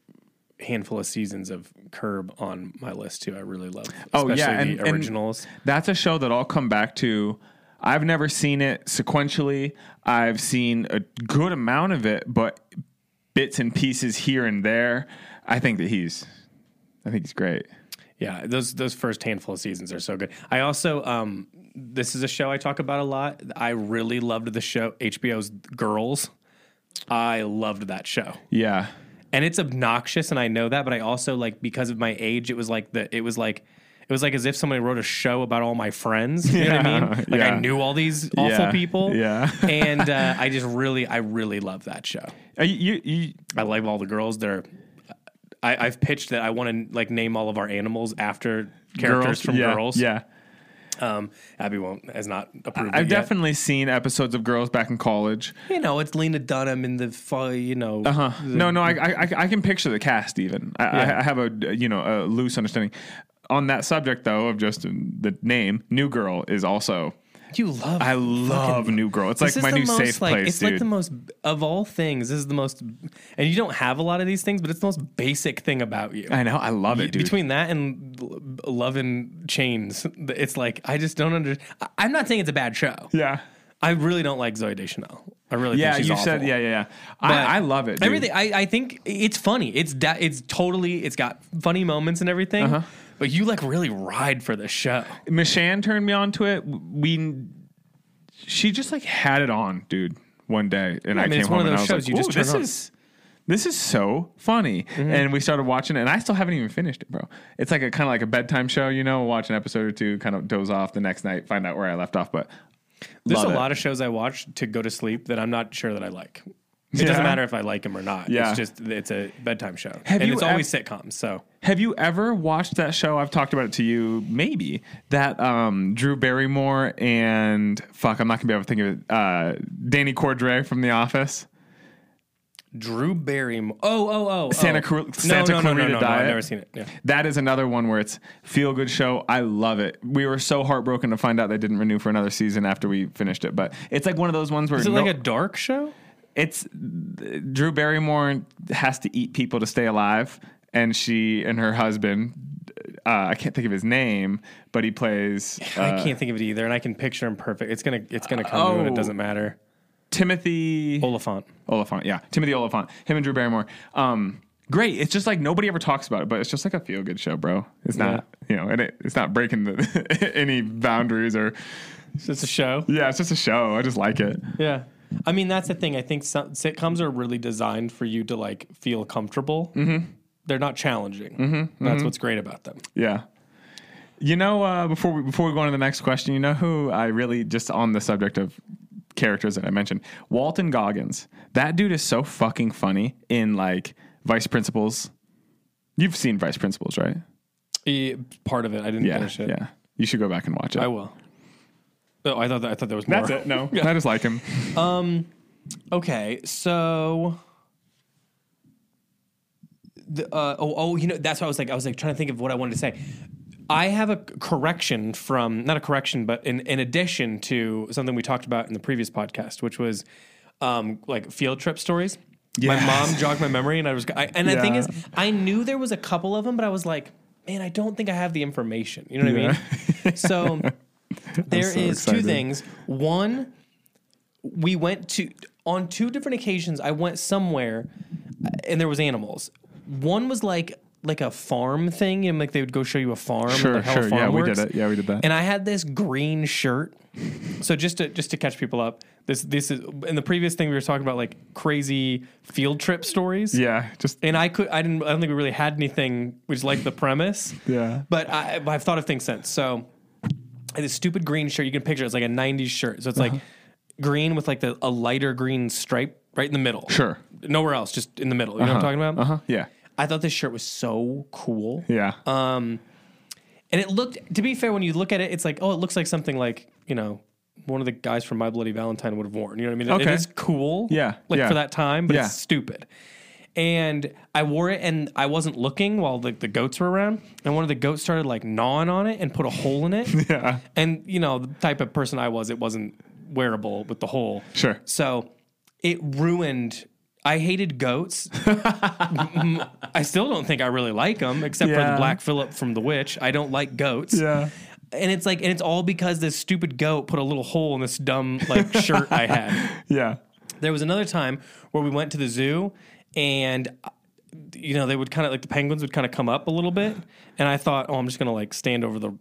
handful of seasons of Curb on my list too. I really love. Oh, yeah, and- the and- originals. That's a show that I'll come back to. I've never seen it sequentially. I've seen a good amount of it, but bits and pieces here and there. I think that he's, I think he's great. Yeah, those those first handful of seasons are so good. I also um this is a show I talk about a lot. I really loved the show HBO's Girls. I loved that show. Yeah, and it's obnoxious and i know that but i also like because of my age it was like the it was like it was like as if somebody wrote a show about all my friends you know what i mean like i knew all these awful Yeah, people yeah. and uh, i just really i really love that show Uh, you, you, i love all the girls they're I, i've pitched that i want to like name all of our animals after characters girls? from yeah, girls Yeah, um abby won't has not approved I've it yet. definitely seen episodes of Girls back in college. you know it's lena dunham in the you know Uh huh. No, no, I, I, I- can picture the cast. Even I, Yeah. I, I have a you know a loose understanding on that subject though of just the name. New Girl is also. you love I love New Girl. It's like my new most, safe like, place, It's dude. like the most of all things. This is the most, and you don't have a lot of these things, but it's the most basic thing about you. I know. I love it, dude. Between that and Love and Chains, it's like I just don't under. I- I'm not saying it's a bad show. yeah. I really don't like Zooey Deschanel. I really Yeah, think she's you awful. said yeah, yeah, yeah. I, I love it. Dude. Everything. I, I think it's funny. It's da- it's totally. It's got funny moments and everything. Uh-huh. But you like really ride for the show. Michelle turned me on to it. We, she just like had it on, dude. One day, and I, I mean, came it's home one of and I those was shows like, you just turn this on." is this is so funny." Mm-hmm. And we started watching it, and I still haven't even finished it, bro. It's like a kind of like a bedtime show, you know. Watch an episode or two, kind of doze off the next night, find out where I left off. But There's love a it. lot of shows I watch to go to sleep that I'm not sure that I like. It doesn't matter if I like him or not. Yeah. It's just it's a bedtime show, Have and you it's ev- always sitcoms. So Have you ever watched that show? I've talked about it to you, maybe that um, Drew Barrymore and fuck, I'm not gonna be able to think of it. Uh, Danny Cordray from The Office. Drew Barrymore. Oh, oh, oh. Santa oh. Cru- no, Santa no, no, no, Clarita no, no, Diet. I've never seen it. Yeah. That is another one where it's feel good show. I love it. We were so heartbroken to find out they didn't renew for another season after we finished it, but it's like one of those ones where Is it no- like a dark show? It's Drew Barrymore has to eat people to stay alive, and she and her husband. Uh, I can't think of his name, but he plays uh, I can't think of it either, and I can picture him perfect. It's gonna it's gonna come to me, and Oh. it doesn't matter. Timothy Olyphant. Olyphant. Yeah, Timothy Olyphant. Him and Drew Barrymore. Um, great. It's just like nobody ever talks about it, but it's just like a feel good show, bro. It's not you know, and it, it's not breaking the, any boundaries or It's just a show. yeah, it's just a show. I just like it. Yeah. I mean, that's the thing. I think some, sitcoms are really designed for you to like feel comfortable. Mm-hmm. They're not challenging. Mm-hmm. That's what's great about them. Yeah. You know, uh, before we before we go on to the next question, you know who I really just on the subject of characters that I mentioned, Walton Goggins. That dude is so fucking funny in like Vice Principals. You've seen Vice Principals, right? E- part of it, I didn't Yeah, finish it. yeah. You should go back and watch it. I will. Oh, I thought that, I thought there was more. That's it. No, I just like him. Um, Okay, so the, uh, oh, oh, you know, that's what I was like. I was like trying to think of what I wanted to say. I have a correction from not a correction, but in, in addition to something we talked about in the previous podcast, which was um, like field trip stories. My Yes. mom jogged my memory, and I was. I, and the thing Yeah. is, I knew there was a couple of them, but I was like, man, I don't think I have the information. You know what I mean? So there is so two excited. things. One, we went to on two different occasions. I went somewhere, uh, and there was animals. One was like like a farm thing, and like they would go show you a farm. Sure, like sure. Yeah, we did it. Yeah, we did that. And I had this green shirt. So just to just to catch people up, this this is in the previous thing we were talking about like crazy field trip stories. yeah, just And I could I didn't I don't think we really had anything which like the premise. yeah. But I, I've thought of things since. So this stupid green shirt. You can picture it. it's like a '90s shirt. So it's Uh-huh. like green with like the, a lighter green stripe right in the middle. Sure. Nowhere else, just in the middle. You know what I'm talking about? Uh huh. Yeah. I thought this shirt was so cool. Yeah. Um, and it looked. To be fair, when you look at it, it's like, oh, it looks like something like you know. One of the guys from My Bloody Valentine would have worn. You know what I mean? It- Okay. It is cool. Yeah, Like yeah. for that time, but Yeah. it's stupid. And I wore it and I wasn't looking while the, the goats were around. And one of the goats started like gnawing on it and put a hole in it. yeah. And, you know, the type of person I was, it wasn't wearable with the hole. Sure. So it ruined. I hated goats. I still don't think I really like them, except for the Black Phillip from The Witch. I don't like goats. Yeah. And it's like, and it's all because this stupid goat put a little hole in this dumb like shirt I had. Yeah. There was another time where we went to the zoo and uh, you know, they would kind of like the penguins would kind of come up a little bit and I thought, "Oh, I'm just going to like stand over the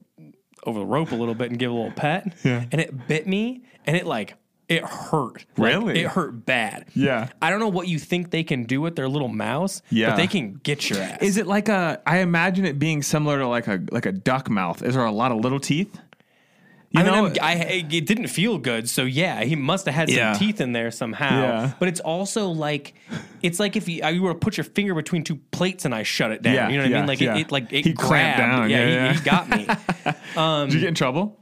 over the rope a little bit and give a little pet." Yeah. And it bit me and it like it hurt. Like, Really? it hurt bad. Yeah. I don't know what you think they can do with their little mouse, Yeah. but they can get your ass. Is it like a? I imagine it being similar to like a like a duck mouth. Is there a lot of little teeth? You I mean, know, I'm, I, it didn't feel good, so yeah, he must have had some Yeah. teeth in there somehow. Yeah. But it's also like, it's like if you, uh, you were to put your finger between two plates and I shut it down. Yeah, you know what I yeah, mean? Like yeah. it, it, like it He clamped grabbed. down, Yeah, he, yeah. he got me. Um, did you get in trouble?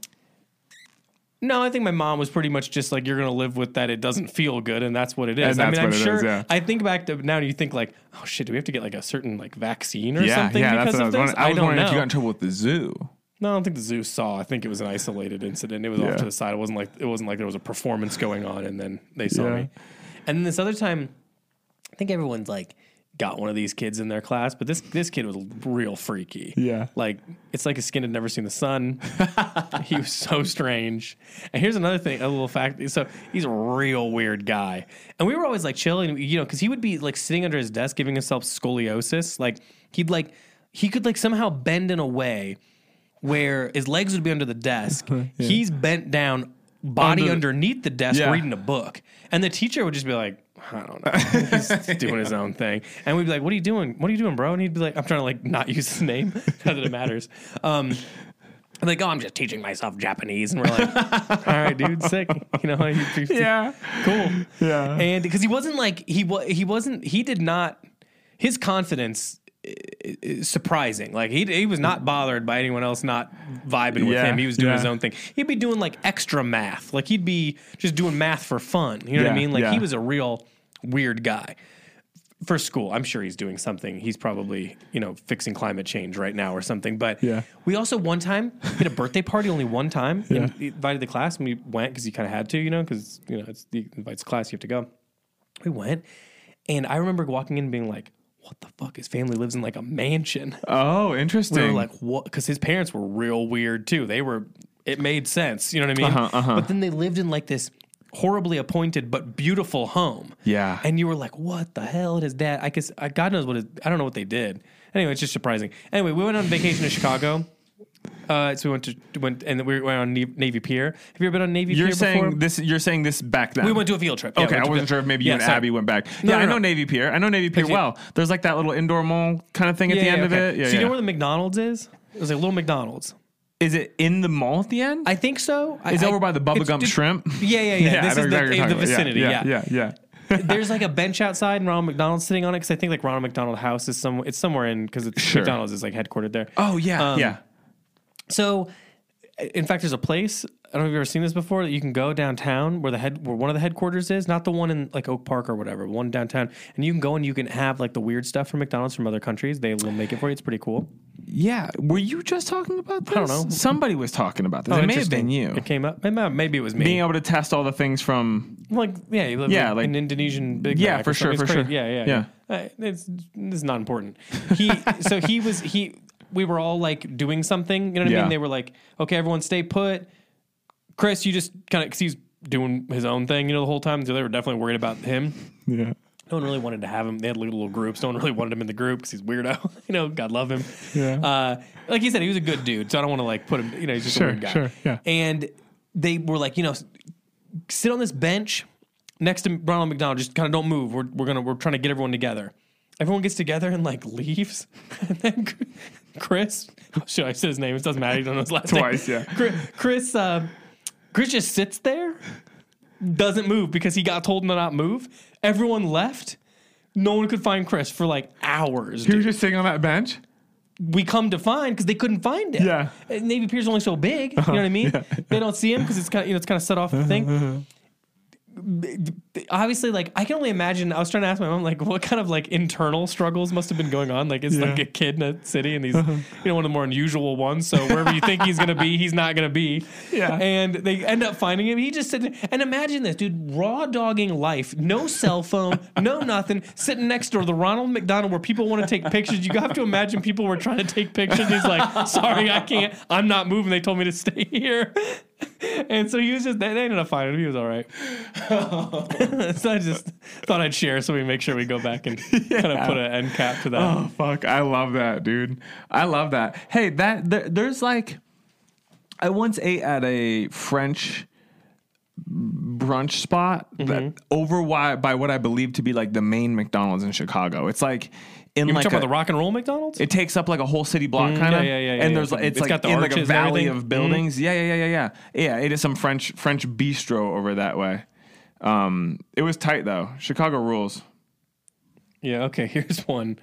no, I think my mom was pretty much just like, you're gonna live with that. It doesn't feel good, and that's what it is. And I that's mean, I'm what it sure. is, yeah. I think back to now, and you think like, oh shit, do we have to get like a certain like vaccine or something yeah. because That's what I of was this? wondering. I was don't wondering know. if you got in trouble with the zoo. No, I don't think the zoo saw. I think it was an isolated incident. It was Yeah. off to the side. It wasn't like it wasn't like there was a performance going on and then they saw Yeah. me. And then this other time, I think everyone's like got one of these kids in their class, but this this kid was real freaky. Yeah. Like it's like his skin had never seen the sun. he was so strange. And here's another thing, a little fact. So he's a real weird guy. And we were always like chilling, you know, because he would be like sitting under his desk giving himself scoliosis. Like he'd like he could like somehow bend in a way where his legs would be under the desk. He's bent down, body Under- underneath the desk, Yeah. reading a book. And the teacher would just be like, I don't know. He's doing his own thing. And we'd be like, What are you doing? What are you doing, bro? And he'd be like, I'm trying to like not use his name. Not that it matters. Um, I'm like, oh, I'm just teaching myself Japanese, and we're like, all right, dude, sick. You know, Yeah. cool. Yeah. And because he wasn't like he was, he wasn't, he did not. His confidence i- i- is surprising. Like he he was not bothered by anyone else not vibing with Yeah, him. He was doing his own thing. He'd be doing like extra math. Like he'd be just doing math for fun. You know what I mean? Like yeah. he was a real weird guy. For school, I'm sure he's doing something. He's probably, you know, fixing climate change right now or something. But Yeah. we also one time did a birthday party only one time. And invited the class, and we went because you kind of had to, you know, because you know it's the invites class, you have to go. We went, and I remember walking in being like, "What the fuck? His family lives in like a mansion." Oh, interesting. We were like, "What?" Because his parents were real weird too. They were. It made sense, you know what I mean? Uh-huh, uh-huh. But then they lived in like this horribly appointed but beautiful home. Yeah. And you were like, "What the hell?" And his dad, I guess, I, God knows what. His, I don't know what they did. Anyway, it's just surprising. Anyway, we went on vacation to Chicago. Uh, so we went to went and we went on Navy, Pier. Have you ever been on Navy you're Pier saying before? this. You're saying this back then. we went to a field trip. Yeah, Okay, we I wasn't sure if maybe Yeah, you and sorry. Abby went back. No, yeah, no, I know no. Navy Pier. I know Navy Pier Okay. well. There's like that little indoor mall kind of thing at Yeah, the yeah, end okay. of it. Yeah, so you know where the McDonald's is? It was like little McDonald's. Is it in the mall at the end? I think so. I, Is it I- over by the it's- Bubblegum Shrimp? Yeah, yeah, yeah. This is exactly the, the vicinity. Yeah, Yeah, yeah, yeah. There's like a bench outside and Ronald McDonald's sitting on it because I think like Ronald McDonald House is some. It's somewhere in because Sure. McDonald's is like headquartered there. Oh yeah, Um, yeah. So, in fact, there's a place. I don't know if you've ever seen this before. That you can go downtown where the head, where one of the headquarters is, not the one in like Oak Park or whatever, one downtown, and you can go and you can have like the weird stuff from McDonald's from other countries. They will make it for you. It's pretty cool. Yeah. Were you just talking about this? I don't know. Somebody was talking about this. Oh, it may have been you. It came up. Maybe maybe it was me. Being able to test all the things from like yeah, you live Yeah, in like- an Indonesian Big Yeah, for sure, for It's sure. crazy. Yeah, yeah, yeah. Uh, It's it's not important. He so he was he. We were all like doing something. You know what I Yeah. mean? They were like, okay, everyone stay put. Chris, you just kind of because he's doing his own thing, you know, the whole time. So they were definitely worried about him. Yeah. No one really wanted to have him. They had little, little groups. No one really wanted him in the group because he's weirdo. you know, God love him. Yeah. Uh, like he said, he was a good dude. So I don't want to like put him. You know, he's just Sure, a weird guy. sure, yeah. And they were like, you know, sit on this bench next to Ronald McDonald. Just kind of don't move. We're we're gonna we're trying to get everyone together. Everyone gets together and like leaves. and then Chris, should I say his name? It doesn't matter. You don't know his last Twice, name. yeah. Chris, Chris, uh, Chris just sits there, doesn't move because he got told to not move. Everyone left. No one could find Chris for like hours. He dude. was just sitting on that bench. we come to find because they couldn't find him. Yeah. And Navy Pier's only so big. You know what I mean? They don't see him because it's kind of you know it's kind of set off the thing. Obviously, like I can only imagine. I was trying to ask my mom, like, what kind of like internal struggles must have been going on. Like, it's like a kid in a city, and he's uh-huh. you know one of the more unusual ones. So wherever you think he's gonna be, he's not gonna be. Yeah. And they end up finding him. He just said and imagine this dude, raw dogging life, no cell phone, no nothing, sitting next door to the Ronald McDonald where people want to take pictures. You have to imagine people were trying to take pictures. He's like, sorry, I can't. I'm not moving. They told me to stay here. And so he was just, they they ended up finding him. He was all right. so I just thought I'd share so we make sure we go back and kind of put an end cap to that. Oh fuck! I love that, dude. I love that. Hey, that there, there's like, I once ate at a French brunch spot Mm-hmm. that over by what I believe to be like the main McDonald's in Chicago. It's like in You like talking a, about the rock and roll McDonald's? it takes up like a whole city block kind of Mm, yeah, yeah, yeah, and yeah. there's like it's, It's like in like a valley of buildings yeah yeah yeah yeah yeah yeah it is some french french bistro over that way um it was tight though chicago rules Yeah, okay. Here's one.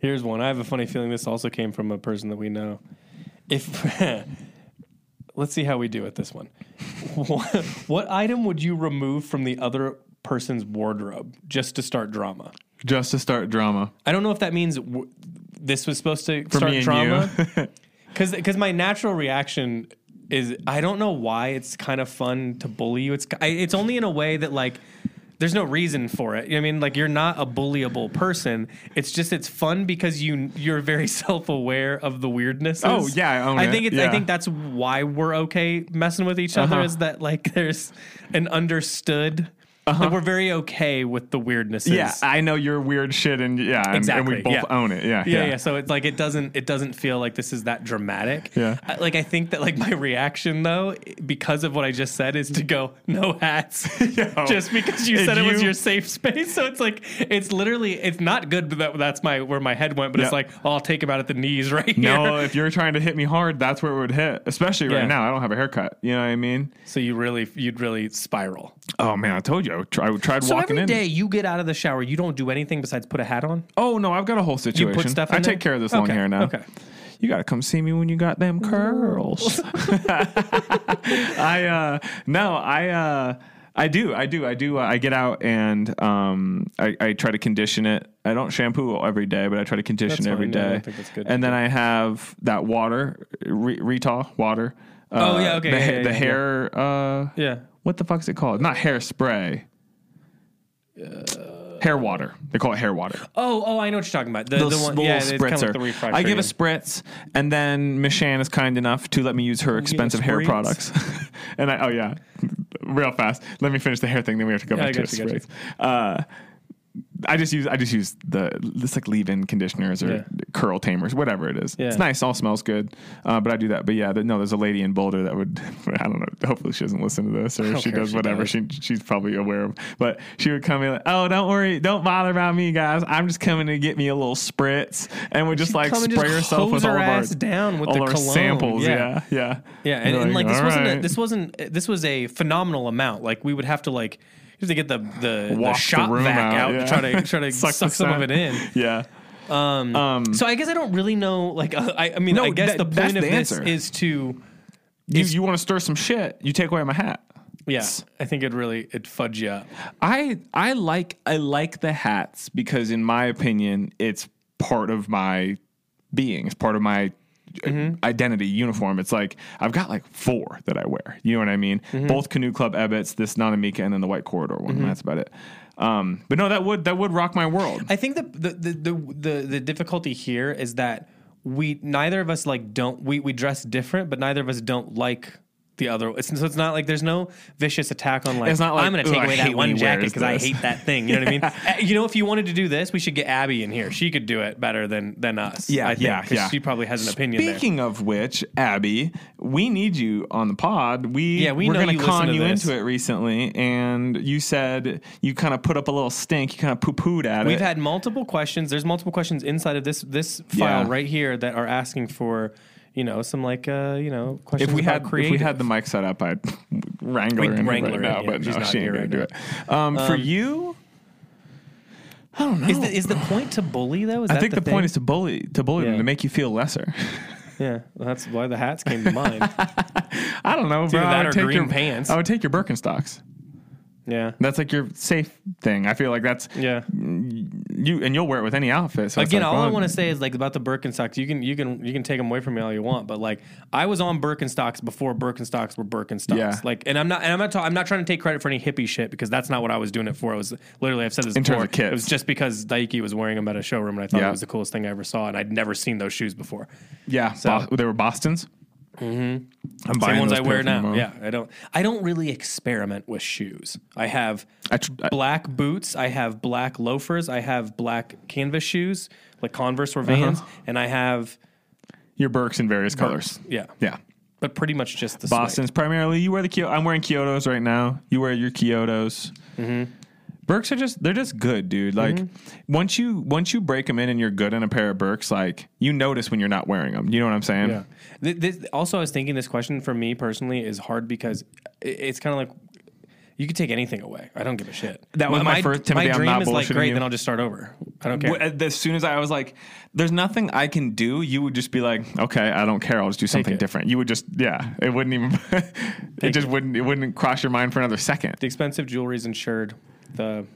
Here's one. I have a funny feeling this also came from a person that we know. If let's see how we do with this one. what, what item would you remove from the other person's wardrobe just to start drama? Just to start drama I don't know if that means w- this was supposed to for start drama. you Because my natural reaction is I don't know why it's kind of fun to bully you. It's I, it's only in a way that like there's no reason for it. You know what I mean, like you're not a bullyable person. It's just it's fun because you you're very self aware of the weirdness. Oh, yeah, I I it. think it's I think that's why we're okay messing with each other. Uh-huh. Is that like there's an understood Like we're very okay with the weirdnesses. Uh-huh. Yeah, I know you're weird shit, and yeah, and, and we both yeah. own it. Yeah, yeah, yeah, So it's like it doesn't it doesn't feel like this is that dramatic. Yeah. I, like I think that like my reaction though, because of what I just said, is to go no hats, just because you said it was your safe space. So it's like it's literally it's not good. But that, that's my where my head went. But it's like oh, I'll take him out at the knees right here. No, if you're trying to hit me hard, that's where it would hit. Especially right Yeah. now, I don't have a haircut. You know what I mean? So you really you'd really spiral. Oh man, I told you I, tr- I tried So walking every in. day you get out of the shower, you don't do anything besides put a hat on. Oh no, I've got a whole situation. You put stuff. In I there? take care of this long hair now. Okay. You gotta come see me when you got them curls. I uh no, I uh I do, I do, I do. Uh, I get out and um, I, I try to condition it. I don't shampoo every day, but I try to condition That's every fine. Yeah, I think that's good. And then I have that water, re- water. Oh, Uh, yeah, okay, The, yeah, yeah, the yeah, hair. Uh, Yeah. What the fuck is it called? Not hairspray. hair water. They call it hair water. Oh, oh, I know what you're talking about. The, the Little- one, little yeah, it's kind of spritzer. like the. I give a spritz, and then Michan is kind enough to let me use her expensive hair products. and I, oh yeah, real fast. Let me finish the hair thing, then we have to go Yeah, back to a spritz. Uh, I just use I just use the this like leave-in conditioners or Yeah. Curl tamers, whatever it is. Yeah. It's nice, all smells good. Uh, but I do that. But yeah, there- no, there's a lady in Boulder that would I don't know. Hopefully she doesn't listen to this, or she does she whatever. does. She she's probably aware of. But she would come in like, oh, don't worry, don't bother about me, guys. I'm just coming to get me a little spritz, and would just She'd like and spray herself with hose all of our down with all the our cologne. samples. Yeah. Yeah, yeah, Yeah, and, You're and like this "All wasn't a, this wasn't this was a phenomenal amount. Like we would have to like you have to get the the, the Wash the shop room vac out, out, yeah. to try to try to Suck suck, some of it in. yeah. Um, so I guess I don't really know. Like uh, I, I mean, No, I guess that- the point of the this answer. is to You, you want to stir some shit? You take away my hat. yeah. I think it really it fudge you up. I I like I like the hats because in my opinion it's part of my being. It's part of my uh, Mm-hmm. identity uniform. It's like I've got like four that I wear. You know what I mean? Mm-hmm. Both Canoe Club Ebbets, this Nanamica, and then the White Corridor one. That's about it. Um, but no, that would that would rock my world. I think the the, the the the the difficulty here is that we neither of us like don't we we dress different, but neither of us don't like the other. It's, so it's not like there's no vicious attack on like, It's not like, I'm going to take away that one jacket because I hate that thing. You know what I mean? Uh, you know, if you wanted to do this, we should get Abby in here. She could do it better than than us. Yeah, I think, yeah, yeah. She probably has an opinion there. Speaking of which, Abby, we need you on the pod. We Yeah, we we're gonna con you this. into it recently, and you said you kind of put up a little stink. You kind of poo pooed at it. We've had multiple questions. There's multiple questions inside of this this file Yeah. right here that are asking for, you know, some like uh, you know, questions if we had if we had the mic set up, I'd wrangle her in wrangle right now. yeah, but no, not she ain't here gonna right do now. it. Um, for you, I don't know. Is the, is the point to bully though? Is I that think the, point is to bully to bully them to make you feel lesser. yeah. well, that's why the hats came to mind. I don't know, bro. either I would or take green your, pants. I would take your Birkenstocks. yeah, That's like your safe thing. I feel like that's yeah. You, and you'll wear it with any outfit. So Again, like, all I want to say is like about the Birkenstocks. You can you can you can take them away from me all you want, but like I was on Birkenstocks before Birkenstocks were Birkenstocks. Yeah. Like, and I'm not and I'm not ta- I'm not trying to take credit for any hippie shit because that's not what I was doing it for. It was literally I've said this In terms before. of kids. It was just because Daiki was wearing them at a showroom and I thought Yeah. it was the coolest thing I ever saw, and I'd never seen those shoes before. Yeah, Bos- they were Boston's. Mm-hmm. I'm Same buying ones those I wear now. Yeah, I don't. I don't really experiment with shoes. I have I tr- I- black boots. I have black loafers. I have black canvas shoes, like Converse or Uh-huh. Vans, and I have your Birks in various colors. yeah, Yeah, but pretty much just the Boston's primarily. You wear the Kyoto. I'm wearing Kyotos right now. You wear your Kyotos. Mm-hmm. Are just they're just good, dude. Like once you once you break them in and you're good in a pair of Birks, like you notice when you're not wearing them. You know what I'm saying? Yeah. Th- this, also, I was thinking this question for me personally is hard because it's kind of like you could take anything away. I don't give a shit. That was my first- Timothy, My I'm dream not is like great. you. Then I'll just start over. I don't care. As soon as I was like, "There's nothing I can do," you would just be like, "Okay, I don't care. I'll just do something different." You would just, yeah, it wouldn't even, it just it. wouldn't, it wouldn't cross your mind for another second. the expensive jewelry is insured. The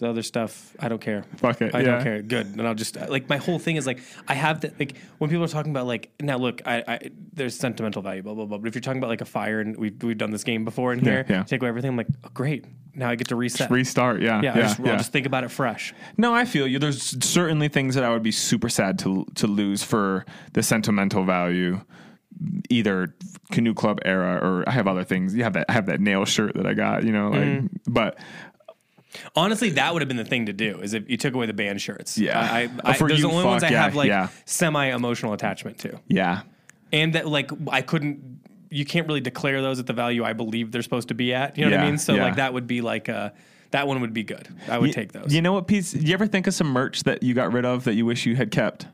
the other stuff, I don't care. Fuck it, I yeah. don't care. Good. And I'll just like my whole thing is like I have the like when people are talking about like now look I, I there's sentimental value blah blah blah. But if you're talking about like a fire and we've we've done this game before in here, yeah. take away everything. I'm like oh, great. Now I get to reset. Restart, yeah, yeah, yeah, just, yeah. I'll just think about it fresh. No, I feel you. There's certainly things that I would be super sad to to lose for the sentimental value. either canoe club era or I have other things. You have that I have that nail shirt that I got, you know, like Mm-hmm. but Honestly, that would have been the thing to do is if you took away the band shirts. Yeah. I, I, Oh, for those are the only ones I yeah, have like yeah. semi emotional attachment to, yeah. and that like I couldn't. You can't really declare those at the value I believe they're supposed to be at. You know what I mean? So yeah. like that would be like uh that one would be good. I would take those. You know what piece? Do you ever think of some merch that you got rid of that you wish you had kept?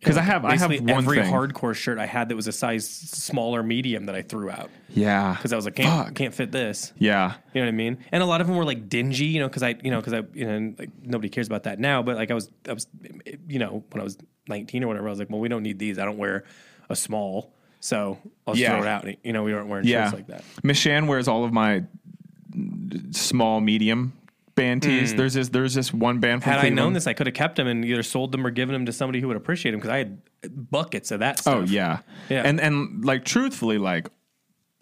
Because I have, I have Basically, one every thing. hardcore shirt I had that was a size smaller medium that I threw out yeah, because I was like, can't Fuck. can't fit this. yeah, You know what I mean? And a lot of them were like dingy, you know, because I, you know, because I, you know, like nobody cares about that now. But like I was, I was, you know, when I was 19 or whatever, I was like, well, we don't need these. I don't wear a small, so I'll just Yeah. throw it out. You know, we aren't wearing yeah. shirts like that. Miss Shan wears all of my small, medium band tees. There's this, there's this one band from. Had I Cleveland. known this, I could have kept them and either sold them or given them to somebody who would appreciate them because I had buckets of that stuff. Oh yeah, Yeah. and and like truthfully, like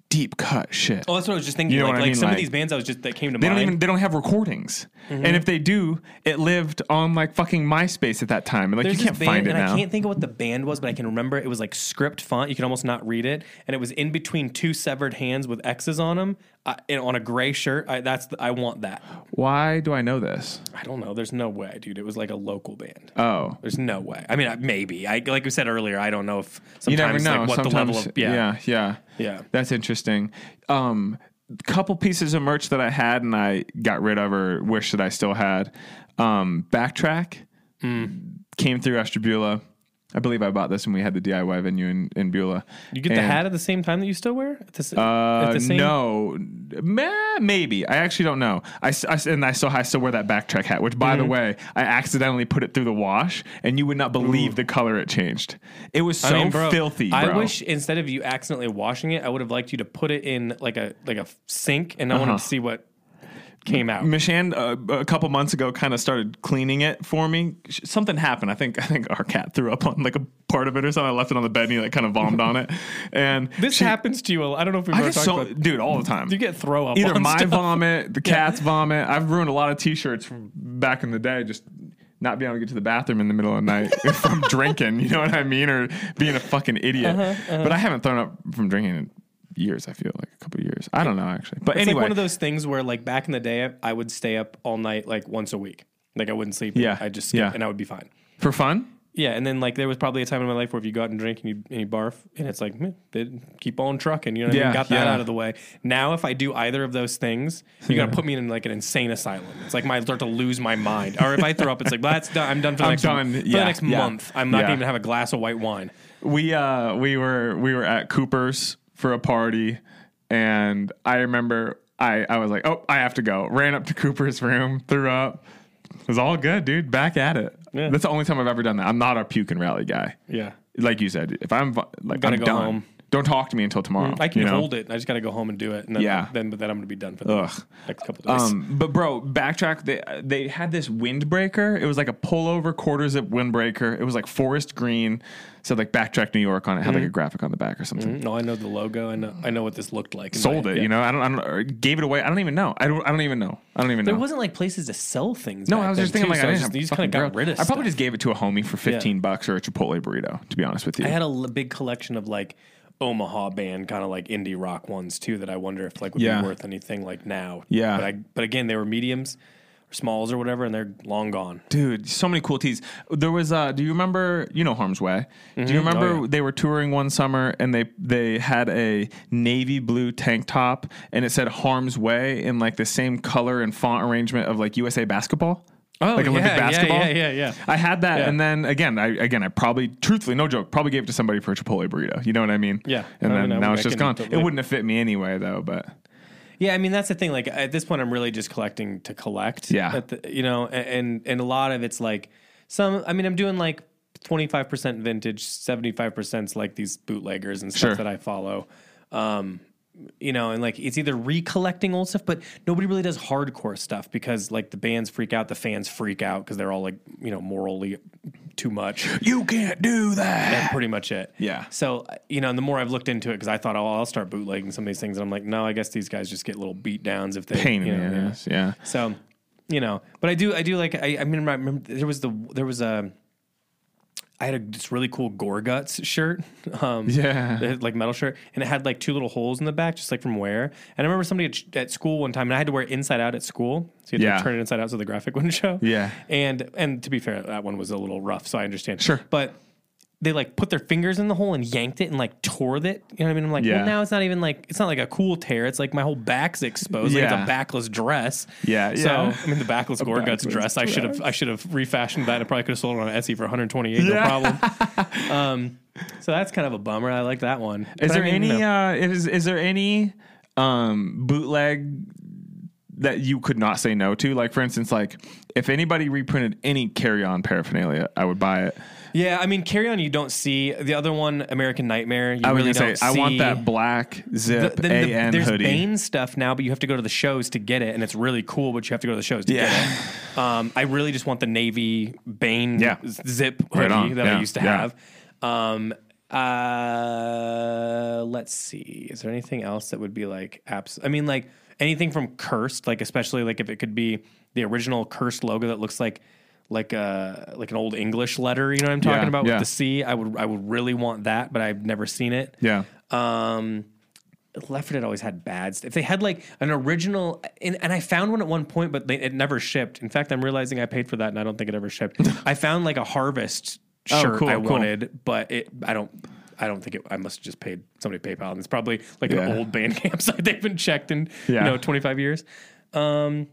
deep cut shit. Oh, that's what I was just thinking. You know like, what I like mean? some Like- of these bands, I was just that came to They mind. don't even they don't have recordings, Mm-hmm. and if they do, it lived on like fucking MySpace at that time, and like There's you can't band, find it and now. I can't think of what the band was, but I can remember it was like script font. You could almost not read it, and it was in between two severed hands with X's on them, uh, and on a gray shirt. I, that's the, I want that. Why do I know this? I don't know. There's no way, dude. It was like a local band. Oh, There's no way. I mean, I- maybe. I like we said earlier. I don't know if you sometimes never know. like what Sometimes, the level of yeah. yeah, yeah, Yeah. That's interesting. Um, couple pieces of merch that I had and I got rid of or wish that I still had. Um, backtrack Hmm. came through Ashtabula. I believe I bought this when we had the DIY venue in, in Beulah. You get the hat at the same time that you still wear. At the, Uh, at the same, no, Meh, maybe. I actually don't know. I, I and I still I still wear that backtrack hat, which by the Mm-hmm. way, I accidentally put it through the wash, and you would not believe the color it changed. It was so I mean, bro, filthy. Bro. I wish instead of you accidentally washing it, I would have liked you to put it in like a like a sink, and I wanted Uh-huh. to see what came out. Mishan uh, a couple months ago kind of started cleaning it for me. Sh- Something happened. I think I think our cat threw up on like a part of it or something. I left it on the bed and he like kind of vomited on it. And This she- happens to you. a- I don't know if we've I ever talked so about. dude all the time. You get throw up. Either my stuff. vomit, the cat's vomit. I've ruined a lot of t-shirts from back in the day just not being able to get to the bathroom in the middle of the night from drinking, you know what I mean, or being a fucking idiot. Uh-huh, But I haven't thrown up from drinking in years. I feel like a couple of years. I don't know actually. But It's anyway, like one of those things where, like back in the day, I would stay up all night, like once a week. Like I wouldn't sleep. Yeah, I just skip, yeah. and I would be fine. for fun. Yeah, and then like there was probably a time in my life where if you go out and drink and you, and you barf, and it's like, they keep on trucking. You know what I Yeah, mean? Got that yeah. out of the way. Now, if I do either of those things, you got to put me in like an insane asylum. It's like my I start to lose my mind. Or if I throw up, it's like, well, that's done. I'm done for the I'm next done. for Yeah, the next yeah. month. I'm not Yeah. gonna even have a glass of white wine. we uh we were we were at Cooper's for a party and I remember I I was like, "Oh, I have to go." Ran up to Cooper's room, threw up. It was all good, dude. Back at it. Yeah. That's the only time I've ever done that. I'm not a puke and rally guy. Yeah. Like you said, if I'm like I'm go done. home. Don't talk to me until tomorrow. I can you know? hold it. I just got to go home and do it. And then, Yeah. then, but then I'm going to be done for the Ugh. next couple of days. Um, but bro, backtrack. They they had this windbreaker. It was like a pullover quarter zip windbreaker. It was like forest green. Said like backtrack New York on it. Had Mm-hmm. like a graphic on the back or something. no, I know the logo. I know. I know what this looked like. sold my- it. yeah. You know, I don't, I don't. Or gave it away. I don't even know. I don't. I don't even know. I don't even know. There wasn't like places to sell things. no, back I was just thinking too, like so I didn't just, have you just kind of got girl- rid of. I probably stuff. just gave it to a homie for fifteen bucks or a Chipotle burrito. To be honest with you, I had a l- big collection of like Omaha band kind of like indie rock ones too that I wonder if like would Yeah. be worth anything like now. Yeah. but I but again they were mediums or smalls or whatever and they're long gone. dude, so many cool tees. There was. uh Do you remember? You know Harm's Way. Do you remember Oh, yeah. they were touring one summer and they they had a navy blue tank top and it said Harm's Way in like the same color and font arrangement of like USA basketball. Oh, like Olympic yeah, yeah, basketball. yeah, yeah, yeah. I had that, Yeah. and then again, I again, I probably, truthfully, no joke, probably gave it to somebody for a Chipotle burrito. You know what I mean? Yeah. And I then mean, now I it's just gone. totally- It wouldn't have fit me anyway, though. But Yeah, I mean that's the thing. Like at this point, I'm really just collecting to collect. Yeah. At the, you know, and and a lot of it's like some. I mean, I'm doing like 25 percent vintage, 75 percent like these bootleggers and stuff Sure. that I follow. Um, you know, and like it's either recollecting old stuff, but nobody really does hardcore stuff because like the bands freak out, the fans freak out because they're all like you know morally too much. you can't do that. That's pretty much it. Yeah. So you know, and the more I've looked into it, because I thought, oh, I'll start bootlegging some of these things, and I'm like, no, I guess these guys just get little beat downs if they Pain in you the know, yeah. ass. Yeah. So, you know, but I do, I do like, I, I mean, I remember there was the, there was a, I had a, this really cool Gorguts shirt, um, Yeah. had, like metal shirt, and it had like two little holes in the back, just like from wear. And I remember somebody at, at school one time, and I had to wear it inside out at school, so you had Yeah. to turn it inside out so the graphic wouldn't show. Yeah. and and to be fair, that one was a little rough, so I understand. Sure. but they like put their fingers in the hole and yanked it and like tore it. You know what I mean? I'm like, Yeah. well, now it's not even like it's not like a cool tear. It's like my whole back's exposed. Like Yeah. it's a backless dress. Yeah, So yeah. I mean, the backless Gorguts backless dress. I should have I should have refashioned that. I probably could have sold it on Etsy for 128. No problem. um, so that's kind of a bummer. I like that one. Is But I there mean, any no. uh is is there any um bootleg that you could not say no to? Like for instance, like if anybody reprinted any carry on paraphernalia, I would buy it. Yeah, I mean, carry on. You don't see the other one, American Nightmare. You I was really gonna don't say I want that black zip then the- AN there's hoodie. Bane stuff now, but you have to go to the shows to get it, and it's really cool. But you have to go to the shows to Yeah. get it. Um, I really just want the navy Bane Yeah. zip hoodie on. that I used to Yeah. have. Um, uh, let's see. Is there anything else that would be like apps? I mean, like anything from Cursed, like especially like if it could be the original Cursed logo that looks like like a like an old English letter. You know what I'm talking Yeah, about yeah. with the C. I would I would really want that, but I've never seen it. yeah. Um, Left for Dead always had bad stuff. If they had like an original, and, and I found one at one point, but they, it never shipped. In fact, I'm realizing I paid for that, and I don't think it ever shipped. I found like a Harvest Oh, shirt cool, I cool. wanted, but it I don't. I don't think it. I must have just paid somebody PayPal, and it's probably like Yeah. an old Bandcamp site they haven't checked in Yeah. you know 25 years. Um,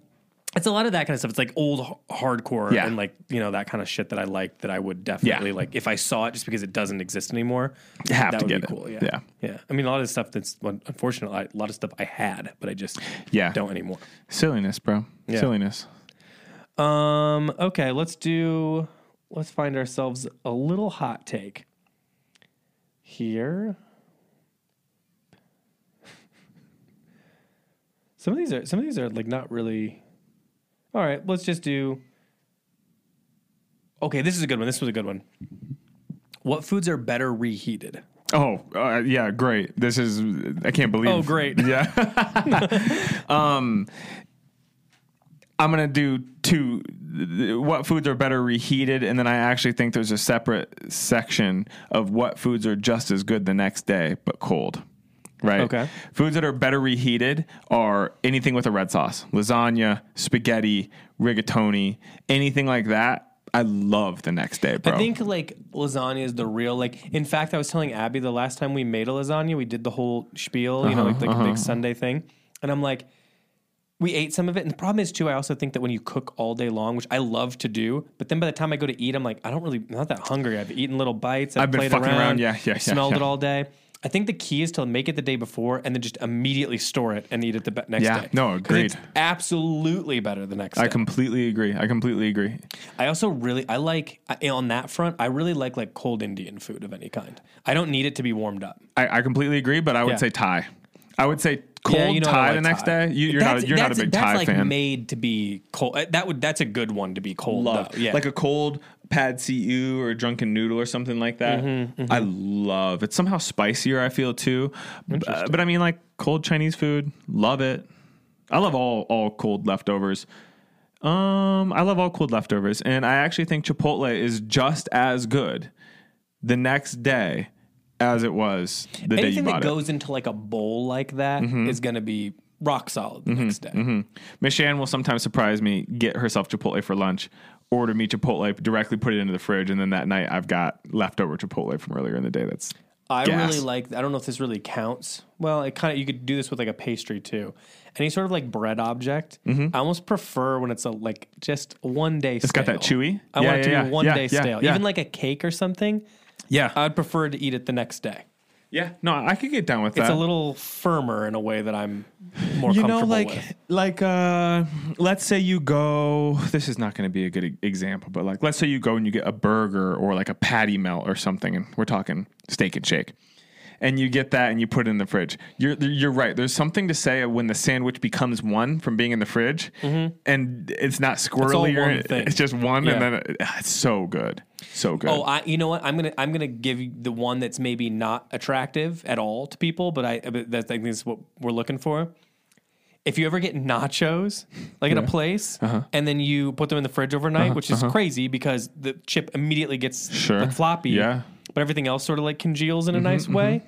it's a lot of that kind of stuff. It's like old h- hardcore Yeah. and like you know that kind of shit that I like that I would definitely like if I saw it just because it doesn't exist anymore. You have that to would get be it. cool. Yeah. Yeah. yeah, I mean a lot of stuff that's well, unfortunately a lot of stuff I had, but I just Yeah. don't anymore. Silliness, bro. Yeah. Silliness. Um. Okay. Let's do. Let's find ourselves a little hot take here. Some of these are some of these are like not really. All right. Let's just do. Okay, this is a good one. This was a good one. What foods are better reheated? Oh, uh, yeah, great. This is I can't believe. Oh, great. Yeah. um I'm going to do two what foods are better reheated and then I actually think there's a separate section of what foods are just as good the next day but cold. Right? Okay. Foods that are better reheated are anything with a red sauce. Lasagna, spaghetti, rigatoni, anything like that. I love the next day, bro. I think like lasagna is the real like. In fact, I was telling Abby the last time we made a lasagna, we did the whole spiel, you know, like, uh-huh, like a big uh-huh. Sunday thing, and I'm like, we ate some of it, and the problem is too. I also think that when you cook all day long, which I love to do, but then by the time I go to eat, I'm like, I don't really, I'm not that hungry. I've eaten little bites. I've, I've been fucking around, around. Yeah, yeah, yeah, smelled it all day. I think the key is to make it the day before and then just immediately store it and eat it the be- next Yeah, day. no, agreed. It's absolutely better the next I day. I completely agree. I completely agree. I also really I like on that front. I really like like cold Indian food of any kind. I don't need it to be warmed up. I, I completely agree, but I would Yeah. say Thai. I would say cold Yeah, you know Thai like the next Thai. day. You, you're not. You're not a big that's Thai like fan. Made to be cold. That would that's a good one to be cold. though. Yeah. like a cold pad ew or drunken noodle or something like that. Mm-hmm, I love. It's somehow spicier. I feel too. Uh, but I mean, like cold Chinese food. Love it. I love all all cold leftovers. Um, I love all cold leftovers, and I actually think Chipotle is just as good the next day as it was the day you anything bought that it. goes into like a bowl like that is Mm-hmm. going to be rock solid the next day. Miss Shan will sometimes surprise me, get herself Chipotle for lunch, order me Chipotle, directly put it into the fridge, and then that night I've got leftover Chipotle from earlier in the day. That's I Gas. really like. I don't know if this really counts. Well, it kind of you could do this with like a pastry too. Any sort of like bread object. I almost prefer when it's a like just one day. Mm-hmm. It's got that chewy? I Yeah, want it to yeah, be yeah. one Yeah, day yeah, stale. yeah. Even like a cake or something. yeah, I'd prefer to eat it the next day. Yeah. No, I could get down with that. It's a little firmer in a way that I'm more you know, like with. like uh, let's say you go. This is not going to be a good e- example, but like let's say you go and you get a burger or like a patty melt or something, and we're talking steak and shake. And you get that and you put it in the fridge. You're you're right. There's something to say when the sandwich becomes one from being in the fridge, mm-hmm. and it's not squirrely or it- it's just one, Yeah. and then it, ah, it's so good, so good. Oh, I you know what? I'm gonna I'm gonna give you the one that's maybe not attractive at all to people, but I but that's I think is what we're looking for. if you ever get nachos, like at a place, Uh-huh. and then you put them in the fridge overnight, uh-huh. which is uh-huh. crazy because the chip immediately gets Sure. like floppy. Yeah. Mm-hmm, But everything else sort of like congeals in a mm-hmm, nice mm-hmm. way.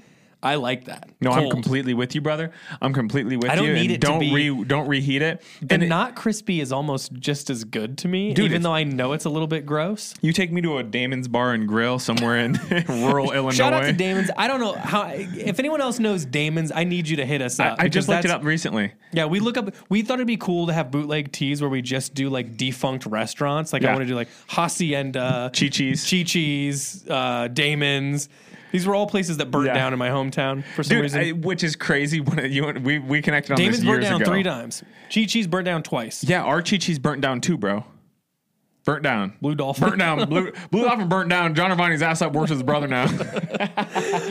I like that. No, I'm completely with you, brother. I'm completely with you. I don't you. need and it don't be- re don't reheat it. The And not crispy is almost just as good to me, Dude, even though I know it's a little bit gross. you take me to a Damon's Bar and Grill somewhere in rural Illinois. Shout out to Damon's. I don't know how. If anyone else knows Damon's, I need you to hit us up. I just looked it up recently. Yeah, we look up. We thought it'd be cool to have bootleg tees where we just do like defunct restaurants. Like I want to do like Hacienda, Chi Chi's. Chi Chi's, uh, Damon's. These were all places that burned Yeah. down in my hometown for some Dude, reason. I, which is crazy. When you we we connected on Damon's this burnt years down ago. three times. Chi Chi's burnt down twice. Yeah, our Chi Chi's burnt down too, bro. Burnt down. Blue Dolphin. Burnt down. Blue, Blue Dolphin burnt down. John Irvani's ass up works with his brother now.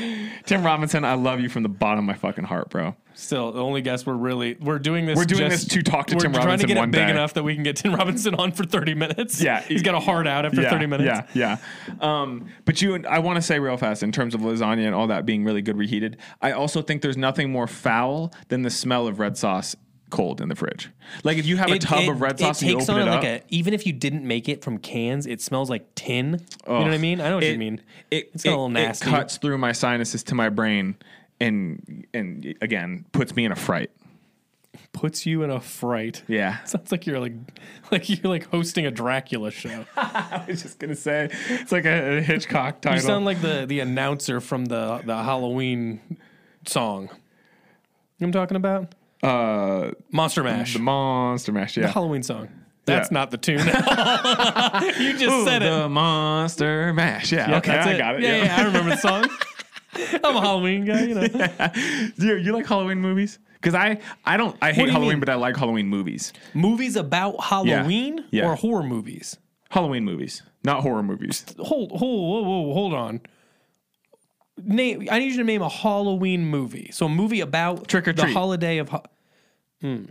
Tim Robinson, I love you from the bottom of my fucking heart, bro. Still, the only guess we're really we're doing this. We're doing just- this to talk to Tim Robinson. we're trying to get it big day. enough that we can get Tim Robinson on for thirty minutes. Yeah. he's got a hard out after yeah, thirty minutes. Yeah, yeah. Um, but you, I want to say real fast in terms of lasagna and all that being really good reheated. I also think there's nothing more foul than the smell of red sauce cold in the fridge. Like if you have a tub of red sauce it and you takes open on it like a even if you didn't make it from cans, it smells like tin. you know what I Ugh. mean? I know what it, you mean. It, It's got a little nasty. It cuts through my sinuses to my brain, and and again puts me in a fright. Puts you in a fright. Yeah, Sounds like you're like like you're like hosting a Dracula show. I was just gonna say it's like a, a Hitchcock title. You sound like the the announcer from the the Halloween song. You know what I'm talking about? Uh, Monster Mash. the Monster Mash. Yeah, The Halloween song. That's Yeah. not the tune. you just Ooh, said it. the Monster Mash. Yeah, Yeah, okay, that's I got it. Yeah, yeah, I remember the song. I'm a Halloween guy, you know. you, you like Halloween movies? Because I, I don't. I hate you Halloween, mean? but I like Halloween movies. Movies about Halloween Yeah. or horror movies? Halloween movies, not horror movies. Hold, hold, whoa, whoa, hold on. Name. I need you to name a Halloween movie. So a movie about Trick or the Treat. holiday of. Hmm.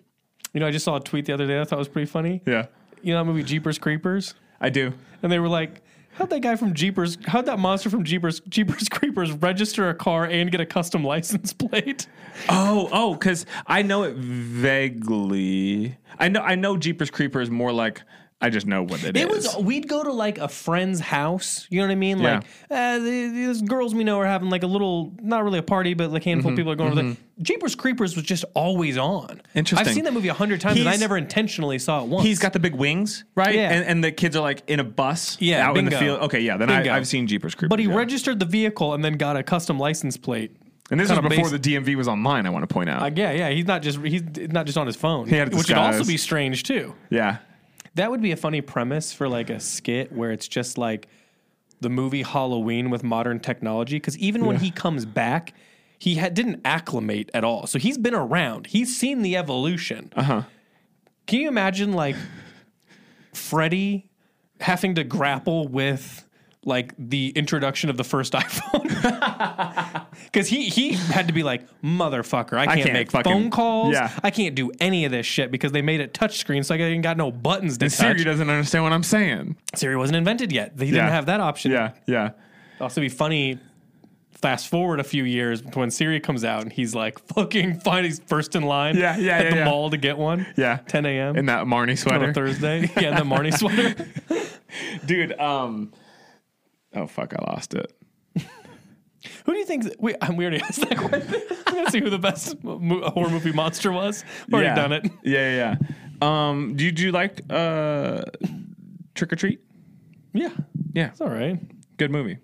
You know, I just saw a tweet the other day. I thought was pretty funny. Yeah, You know that movie Jeepers Creepers, I do. and they were like, "How'd that guy from Jeepers? How'd that monster from Jeepers Jeepers Creepers register a car and get a custom license plate?" Oh, oh, because I know it vaguely. I know, I know. Jeepers Creepers more like I just know what it is. It was we'd go to like a friend's house. You know what I mean? Yeah. Like uh, these girls we know are having like a little, not really a party, but like a handful Mm-hmm, of people are going over there. Jeepers Creepers was just always on. Interesting. I've seen that movie a hundred times, and I never intentionally saw it once. He's got the big wings, right? Yeah. And, and the kids are like in a bus, Yeah, out in the field. Okay, yeah. Then Bingo. I, I've seen Jeepers Creepers. but he yeah. registered the vehicle and then got a custom license plate. and this was before based- the DMV was online. I want to point out. Uh, yeah, yeah. He's not just he's not just on his phone, He had which would also be strange too. yeah, That would be a funny premise for like a skit where it's just like the movie Halloween with modern technology. Because even when he comes back, he ha- didn't acclimate at all. So he's been around. He's seen the evolution. uh huh. Can you imagine like Freddy having to grapple with like the introduction of the first iPhone? Because he he had to be like motherfucker. I can't, can't make fucking- phone calls. yeah. I can't do any of this shit because they made it touchscreen, so I ain't got no buttons to touch. Siri doesn't understand what I'm saying. Siri wasn't invented yet. He Yeah. didn't have that option. Yeah, yeah. Also, be funny. Fast forward a few years to when Siri comes out and he's like fucking fine. He's first in line. Yeah, yeah, at yeah, the yeah. mall to get one. Yeah. 10 a.m. In that Marnie on sweater. a Thursday. Yeah, in the Marnie sweater. Dude, um Oh fuck, I lost it. Who do you think? We, I'm we already asked that question. I'm gonna see who the best mo- horror movie monster was. We've already yeah. done it. Yeah, yeah, yeah. Um do you, do you like uh Trick or Treat? Yeah, Yeah. it's all right. Good movie.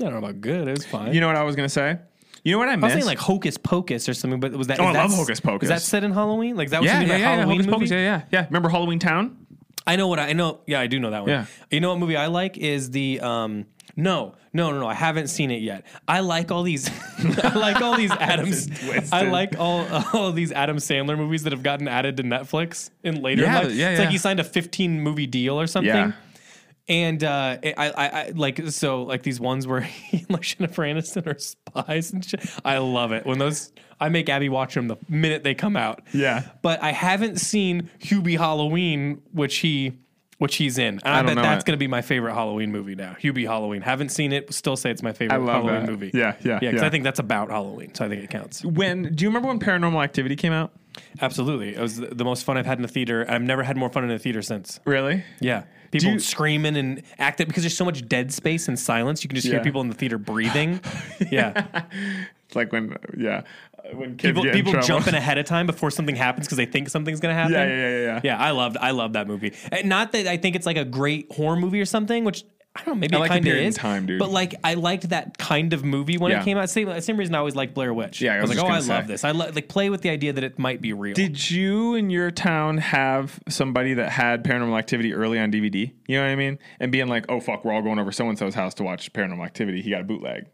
I don't know about good. It was fine. You know what I was gonna say? You know what I I was missed? saying like Hocus Pocus or something, but was that? Oh, is I that love s- Hocus Pocus. Is that set in Halloween? Like that was yeah, yeah, yeah, yeah. Halloween Hocus movie? Pocus, yeah, yeah, yeah. Remember Halloween Town? I know what I, I know. Yeah, I do know that one. Yeah. You know what movie I like is the um. No, no, no, no. I haven't seen it yet. I like all these. I like all these Adams. I like all all these Adam Sandler movies that have gotten added to Netflix in later Yeah, life. yeah, it's yeah. like he signed a 15 movie deal or something. Yeah. And uh, I, I, I like so like these ones where he and like Jennifer Aniston are spies and shit. I love it when those. I make Abby watch them the minute they come out. Yeah. But I haven't seen Hubie Halloween, which he which he's in. And I, don't bet that's going to be my favorite Halloween movie now. Hubie Halloween. Haven't seen it. Still say it's my favorite Halloween that. movie. Yeah, yeah, yeah. Because yeah. I think that's about Halloween, so I think it counts. When do you remember when Paranormal Activity came out? Absolutely. It was the the most fun I've had in a theater. I've never had more fun in a theater since. Really? Yeah. People you- screaming and acting because there's so much dead space and silence. You can just hear people in the theater breathing. yeah. It's like when, yeah, when kids People, people jumping ahead of time before something happens because they think something's going to happen. Yeah, yeah, yeah, yeah, yeah. I loved I loved that movie. And Not that I think it's like a great horror movie or something, which I don't know, maybe I it like kind of is. time, dude. But like I liked that kind of movie when Yeah. it came out. Same, same reason I always liked Blair Witch. Yeah, I I was, was like, oh, I love this. I lo- like play with the idea that it might be real. Did you in your town have somebody that had Paranormal Activity early on DVD? You know what I mean? And being like, oh fuck, we're all going over so and so's house to watch Paranormal Activity. He got a bootleg.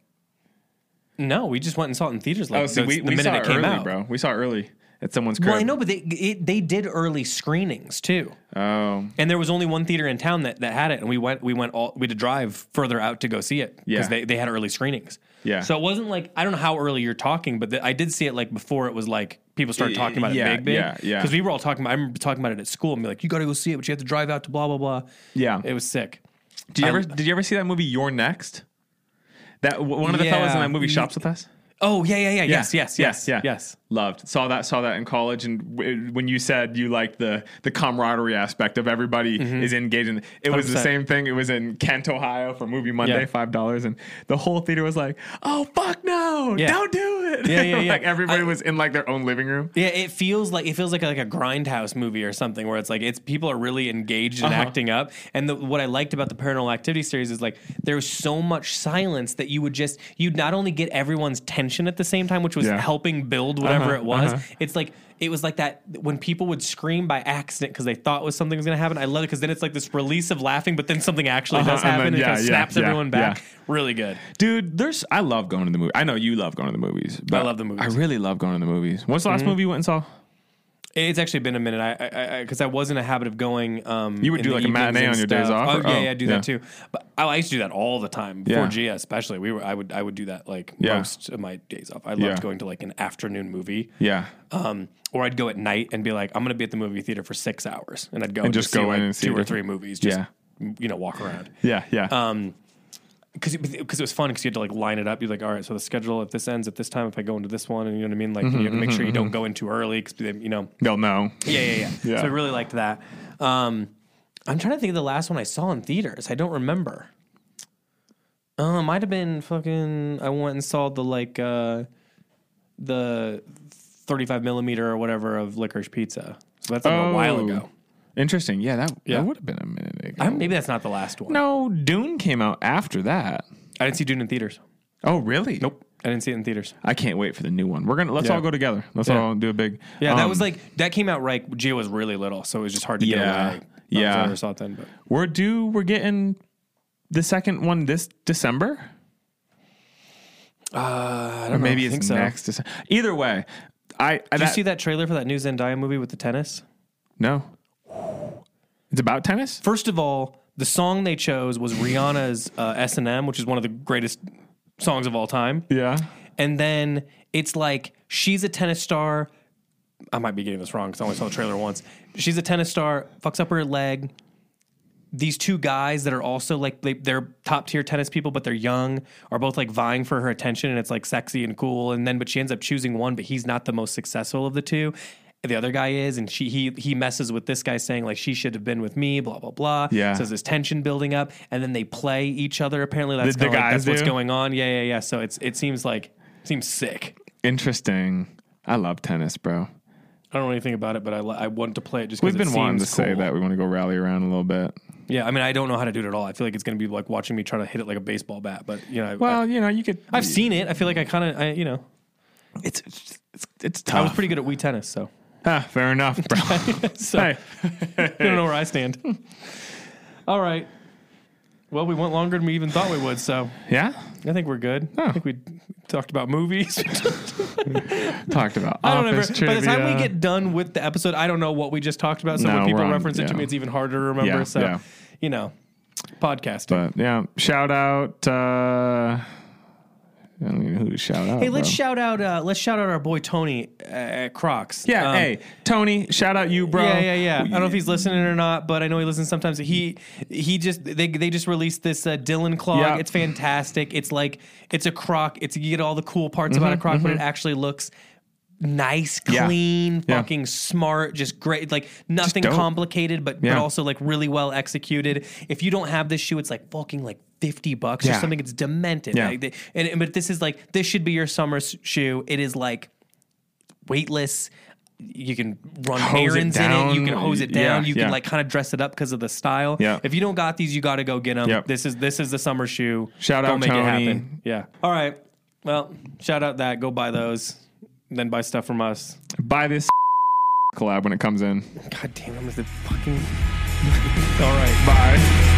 No, we just went and saw it in theaters. Like Oh, see, the, we, the we minute saw it it came early, out, bro. We saw it early at someone's crib. Well, I know, but they it, they did early screenings too. Oh, And there was only one theater in town that, that had it, and we went we went all we had to drive further out to go see it because Yeah. they, they had early screenings. Yeah. So it wasn't like I don't know how early you're talking, but the, I did see it like before it was like people started talking about Yeah, it big, big. yeah, yeah. Because we were all talking about. I remember talking about it at school and be like, "You got to go see it, but you have to drive out to blah blah blah." yeah. It was sick. did you I- ever did you ever see that movie You're Next? That one of the fellas in Yeah. that movie shops with us. Oh yeah, yeah, yeah. Yes, Yeah, yes, yeah, yes, yeah. yes. Loved saw that saw that in college, and w- when you said you liked the the camaraderie aspect of everybody is engaged in it was the same thing. It was in Kent, Ohio for Movie Monday, Yeah. five dollars, and the whole theater was like, "Oh fuck no, Yeah. don't do it!" Yeah, yeah, yeah. like everybody I- was in like their own living room. Yeah, it feels like it feels like a, like a grindhouse movie or something where it's like it's people are really engaged and Uh-huh. acting up. And the, what I liked about the Paranormal Activity series is like there was so much silence that you would just you'd not only get everyone's tension at the same time, which was helping build whatever Uh-huh, it was. uh-huh. It's like it was like that when people would scream by accident because they thought was something was going to happen. I love it because then it's like this release of laughing, but then something actually Uh-huh, does and happen then- and, it kind of yeah, snaps yeah, everyone back. yeah. Really good. Dude, there's I love going to the movie. I know you love going to the movies. But love the movies. Mm-hmm. I really love going to the movies. What's the last movie you went and saw? It's actually been a minute. I because I, was in a habit of going. Um, You would do like a matinee on your days off, Oh or- yeah, oh, yeah, I do yeah. that too. But I, I used to do that all the time before Yeah. Gia, especially. We were. I would. I would do that like Yeah. most of my days off. I loved going to like an afternoon movie. Yeah. Um, or I'd go at night and be like, I'm going to be at the movie theater for six hours, and I'd go And and just just, go in like and see two or three movies. Just Yeah. you know, walk around. Yeah. Yeah. Um, because because it, was fun because you had to like line it up. You're like, all right, so the schedule if this ends at this time, if I go into this one, and you know what I mean. Like you have to make sure you don't go in too early because you know They'll know. yeah, yeah, yeah. Yeah. So I really liked that. Um, I'm trying to think of the last one I saw in theaters. I don't remember. Uh, it might have been fucking. I went and saw the like uh, the 35 millimeter or whatever of licorice pizza. So that's like a while Oh. ago. Interesting. Yeah, that, Yeah. that would have been a minute ago. Maybe that's not the last one. no, Dune came out after that. I didn't see Dune in theaters. Oh, really? Nope, I didn't see it in theaters. I can't wait for the new one. We're gonna let's Yeah. all go together. Let's Yeah. all do a big. Yeah, that um, was like that came out right. Gia was really little, so it was just hard to get Yeah. away. Yeah. I never saw it then, but we're due. We're getting the second one this December, uh, I don't maybe know. I it's think so. next December. Either way, I Did you see that trailer for that new Zendaya movie with the tennis? No, it's about tennis. First of all, the song they chose was Rihanna's uh, S and M, which is one of the greatest songs of all time. Yeah. And then it's like she's a tennis star. I might be getting this wrong because I only saw the trailer once. She's a tennis star, fucks up her leg. These two guys that are also like they, they're top tier tennis people, but they're young, are both like vying for her attention, and it's like sexy and cool. And then, but she ends up choosing one, but he's not the most successful of the two. The other guy is, and she he he messes with this guy, saying like she should have been with me, blah blah blah. Yeah. So there's this tension building up, and then they play each other. Apparently, that's The- the like, that's what's going on. Yeah, yeah, yeah. So it's it seems like seems sick. Interesting. I love tennis, bro. I don't know anything about it, but I, I want to play it just We've been it wanting to seems say cool. that we want to go rally around a little bit. Yeah, I mean, I don't know how to do it at all. I feel like it's going to be like watching me try to hit it like a baseball bat. But you know, I, Well, you know, you could. I, have seen it. I feel like I kind of, I, you know, it's it's it's, it's tough. I was pretty good at Wii tennis, so Ah, fair enough, bro. so hey, I don't know where I stand. all right. Well, we went longer than we even thought we would, so yeah. I think we're good. Oh. I think we talked about movies. Talked about I don't office trivia. By the time we get done with the episode, I don't know what we just talked about. So No, when people we're on- reference it to yeah. me, it's even harder to remember. Yeah, so, yeah. you know, podcasting. But yeah, shout out. Uh, I don't even know who to shout out. Hey, let's bro. shout out. Uh, let's shout out our boy Tony uh, at Crocs. Yeah, Um, hey, Tony, shout out you, bro. Yeah, yeah, yeah. I don't know if he's listening or not, but I know he listens sometimes. He he just they they just released this uh, Dylan clog. Yeah. It's fantastic. It's like it's a croc. It's you get all the cool parts about a Mm-hmm, croc, but it actually looks nice, clean, Yeah. fucking smart, just great, like nothing complicated, but but also like really well executed. If you don't have this shoe, it's like fucking like fifty bucks or Yeah. something. It's demented. Yeah. Like, they- and, and- but this is like this should be your summer s- shoe. It is like weightless. You can run Hose it errands in it. You can down. hose it Yeah, down. you yeah. can like kind of dress it up because of the style. Yeah. If you don't got these, you got to go get them. Yep. This is this is the summer shoe. Shout go out make it Tony. happen. Yeah. All right. Well, shout out that. Go buy those. Then buy stuff from us. Buy this collab when it comes in. God damn, I'm the fucking. All right. Bye.